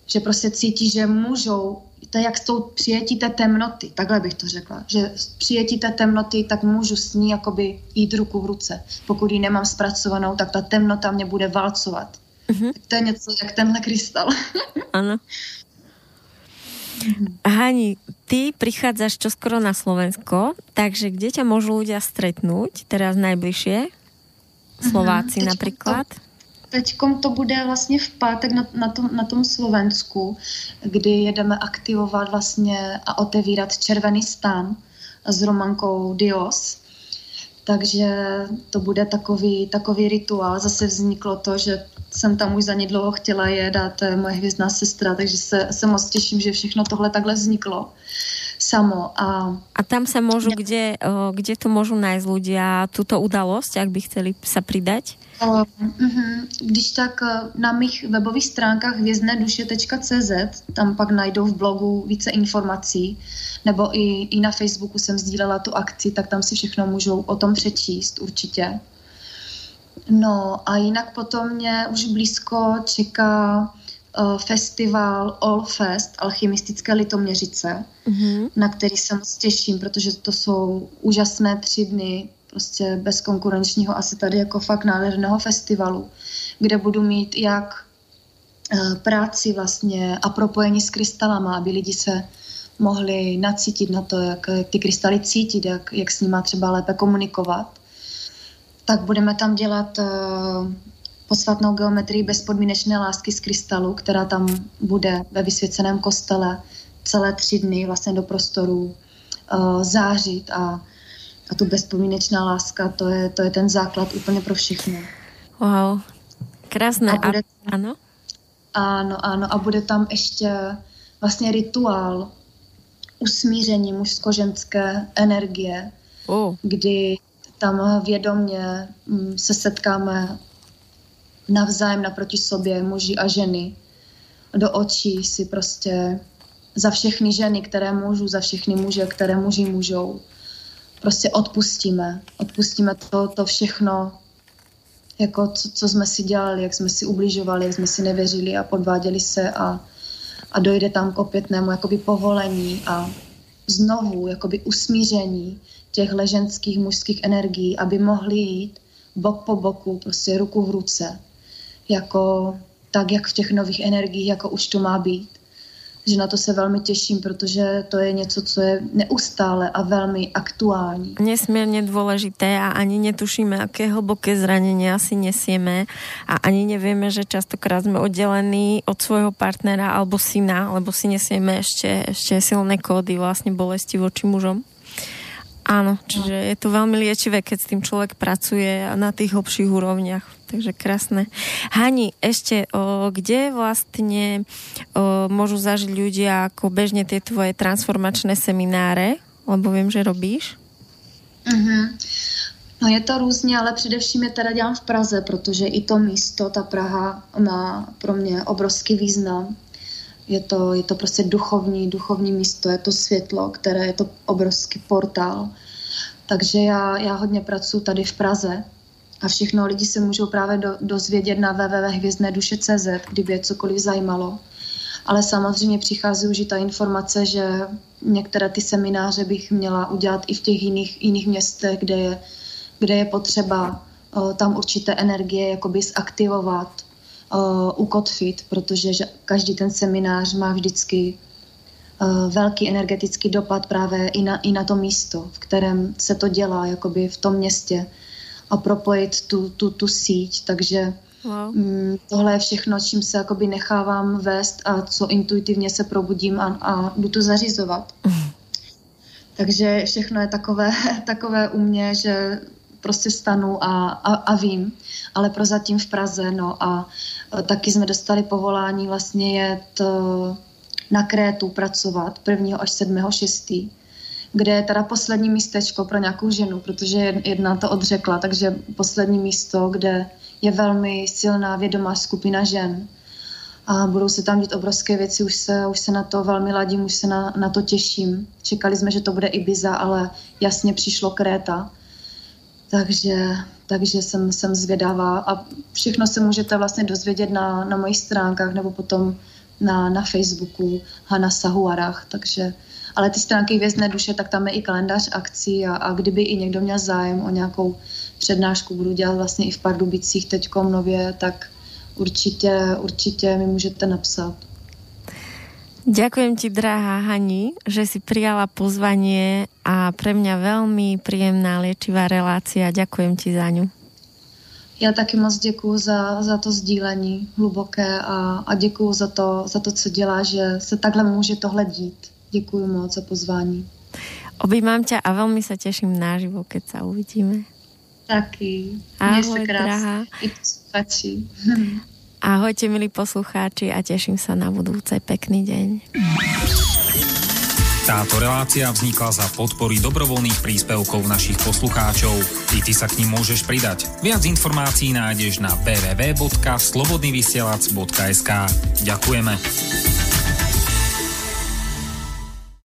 že prostě cítí, že můžou, to je jak s tou přijetí té temnoty, takhle bych to řekla, že přijetí té temnoty, tak můžu s ní jakoby jít ruku v ruce. Pokud ji nemám zpracovanou, tak ta temnota mě bude valcovat. Mm-hmm. Tak to je něco jak tenhle krystal. ano. Hani, ty prichádzaš čoskoro na Slovensko, takže kde ťa môžu ľudia stretnúť teraz najbližšie? Slováci mm, například? Teď to bude vlastně v pátek na, na, tom, na tom Slovensku, kdy jedeme aktivovat vlastně a otevírat červený stán s Romankou Dios. Takže to bude takový, takový rituál. Zase vzniklo to, že jsem tam už za ní dlouho chtěla jet a to je moje hvězdná sestra, takže se, se moc těším, že všechno tohle takhle vzniklo samo. A, a tam sa môžu, kde, kde to môžu nájsť ľudia túto udalosť, ak by chceli sa pridať? Uh, uh, když tak uh, na mých webových stránkách hvězdneduše.cz, tam pak najdou v blogu více informací, nebo i, i na Facebooku jsem sdílela tu akci, tak tam si všechno můžou o tom přečíst určitě. No a jinak potom mě už blízko čeká uh, festival All Fest Alchymistické litoměřice, mm-hmm. na který se moc těším, protože to jsou úžasné tři dny, prostě bez konkurenčního asi tady jako fakt nádherného festivalu, kde budu mít jak uh, práci vlastně a propojení s krystalama, aby lidi se mohli nacítit na to, jak, ty krystaly cítit, jak, jak s nima třeba lépe komunikovat. Tak budeme tam dělat uh, posvatnou geometrii bezpodmínečné lásky z krystalu, která tam bude ve vysvěceném kostele celé tři dny vlastně do prostoru uh, zářit a a tu bezpomínečná láska, to je, to je ten základ úplně pro všechno. Wow, krásné. A bude, a, ano? Ano, ano. A bude tam ještě vlastně rituál usmíření mužsko-ženské energie, oh. kdy tam vědomně mm, se setkáme navzájem naproti sobě, muži a ženy. Do očí si prostě za všechny ženy, které můžu, za všechny muže, které muži můžou. Prostě odpustíme. Odpustíme to, to všechno, jako co, co jsme si dělali, jak jsme si ubližovali, jak jsme si nevěřili a podváděli se a, a dojde tam k opětnému jakoby povolení a znovu jakoby usmíření těch leženských mužských energií, aby mohli jít bok po boku, prostě ruku v ruce, jako tak, jak v těch nových energiích, jako už to má být že na to se velmi těším, protože to je něco, co je neustále a velmi aktuální. Nesmírně důležité a ani netušíme, aké hlboké zranění asi nesieme a ani nevíme, že častokrát jsme oddělení od svojho partnera alebo syna, lebo si nesieme ještě, ještě silné kódy vlastně bolesti voči mužom. Áno, čiže je to veľmi liečivé, keď s tým človek pracuje na tých hlbších úrovniach. Takže krásne. Hani, ešte, o, kde vlastne o, môžu zažiť ľudia ako bežne tie tvoje transformačné semináre? Lebo vím, že robíš. Mm-hmm. No je to různě, ale především je teda dělám v Praze, protože i to místo, ta Praha má pro mě obrovský význam je to, je to prostě duchovní, duchovní místo, je to světlo, které je to obrovský portál. Takže já, já hodně pracuji tady v Praze a všechno lidi se můžou právě do, dozvědět na www.hvězdneduše.cz, kdyby je cokoliv zajímalo. Ale samozřejmě přichází už i ta informace, že některé ty semináře bych měla udělat i v těch jiných, jiných městech, kde je, kde je potřeba o, tam určité energie jakoby zaktivovat, uh, ukotvit, protože že každý ten seminář má vždycky uh, velký energetický dopad právě i na, i na to místo, v kterém se to dělá, jakoby v tom městě a propojit tu, tu, tu síť, takže Wow. Mm, tohle je všechno, čím se jakoby nechávám vést a co intuitivně se probudím a, a jdu to zařizovat. Mm. Takže všechno je takové, takové u mě, že prostě stanu a, a, a vím, ale prozatím v Praze, no a e, taky jsme dostali povolání vlastně jet e, na Krétu pracovat 1. až 7. 6 kde je teda poslední místečko pro nějakou ženu, protože jedna to odřekla, takže poslední místo, kde je velmi silná vědomá skupina žen. A budou se tam dít obrovské věci, už se, už se na to velmi ladím, už se na, na to těším. Čekali jsme, že to bude Ibiza, ale jasně přišlo Kréta. Takže, takže jsem, jsem zvědavá a všechno se můžete vlastně dozvědět na, na mojich stránkách nebo potom na, na Facebooku Hana Sahuarach, takže ale ty stránky Vězné duše, tak tam je i kalendář akcí a, a kdyby i někdo měl zájem o nějakou přednášku, budu dělat vlastně i v Pardubicích teďkom nově, tak určitě, určitě mi můžete napsat. Ďakujem ti, drahá Hani, že si prijala pozvanie a pre mňa veľmi príjemná liečivá relácia. Ďakujem ti za ňu. Já taky moc děkuji za, za to sdílení hluboké a, a děkuji za to, za to, co dělá, že se takhle může tohle dít. Děkuji moc za pozvání. Objímám tě a velmi se těším naživo, keď se uvidíme. Taky. Ahoj, se drahá. I Ahojte, milí poslucháči a teším sa na budúce. Pekný deň. Táto relácia vznikla za podpory dobrovoľných príspevkov našich poslucháčov. I ty sa k ním môžeš pridať. Viac informácií nájdeš na www.slobodnyvysielac.sk Ďakujeme.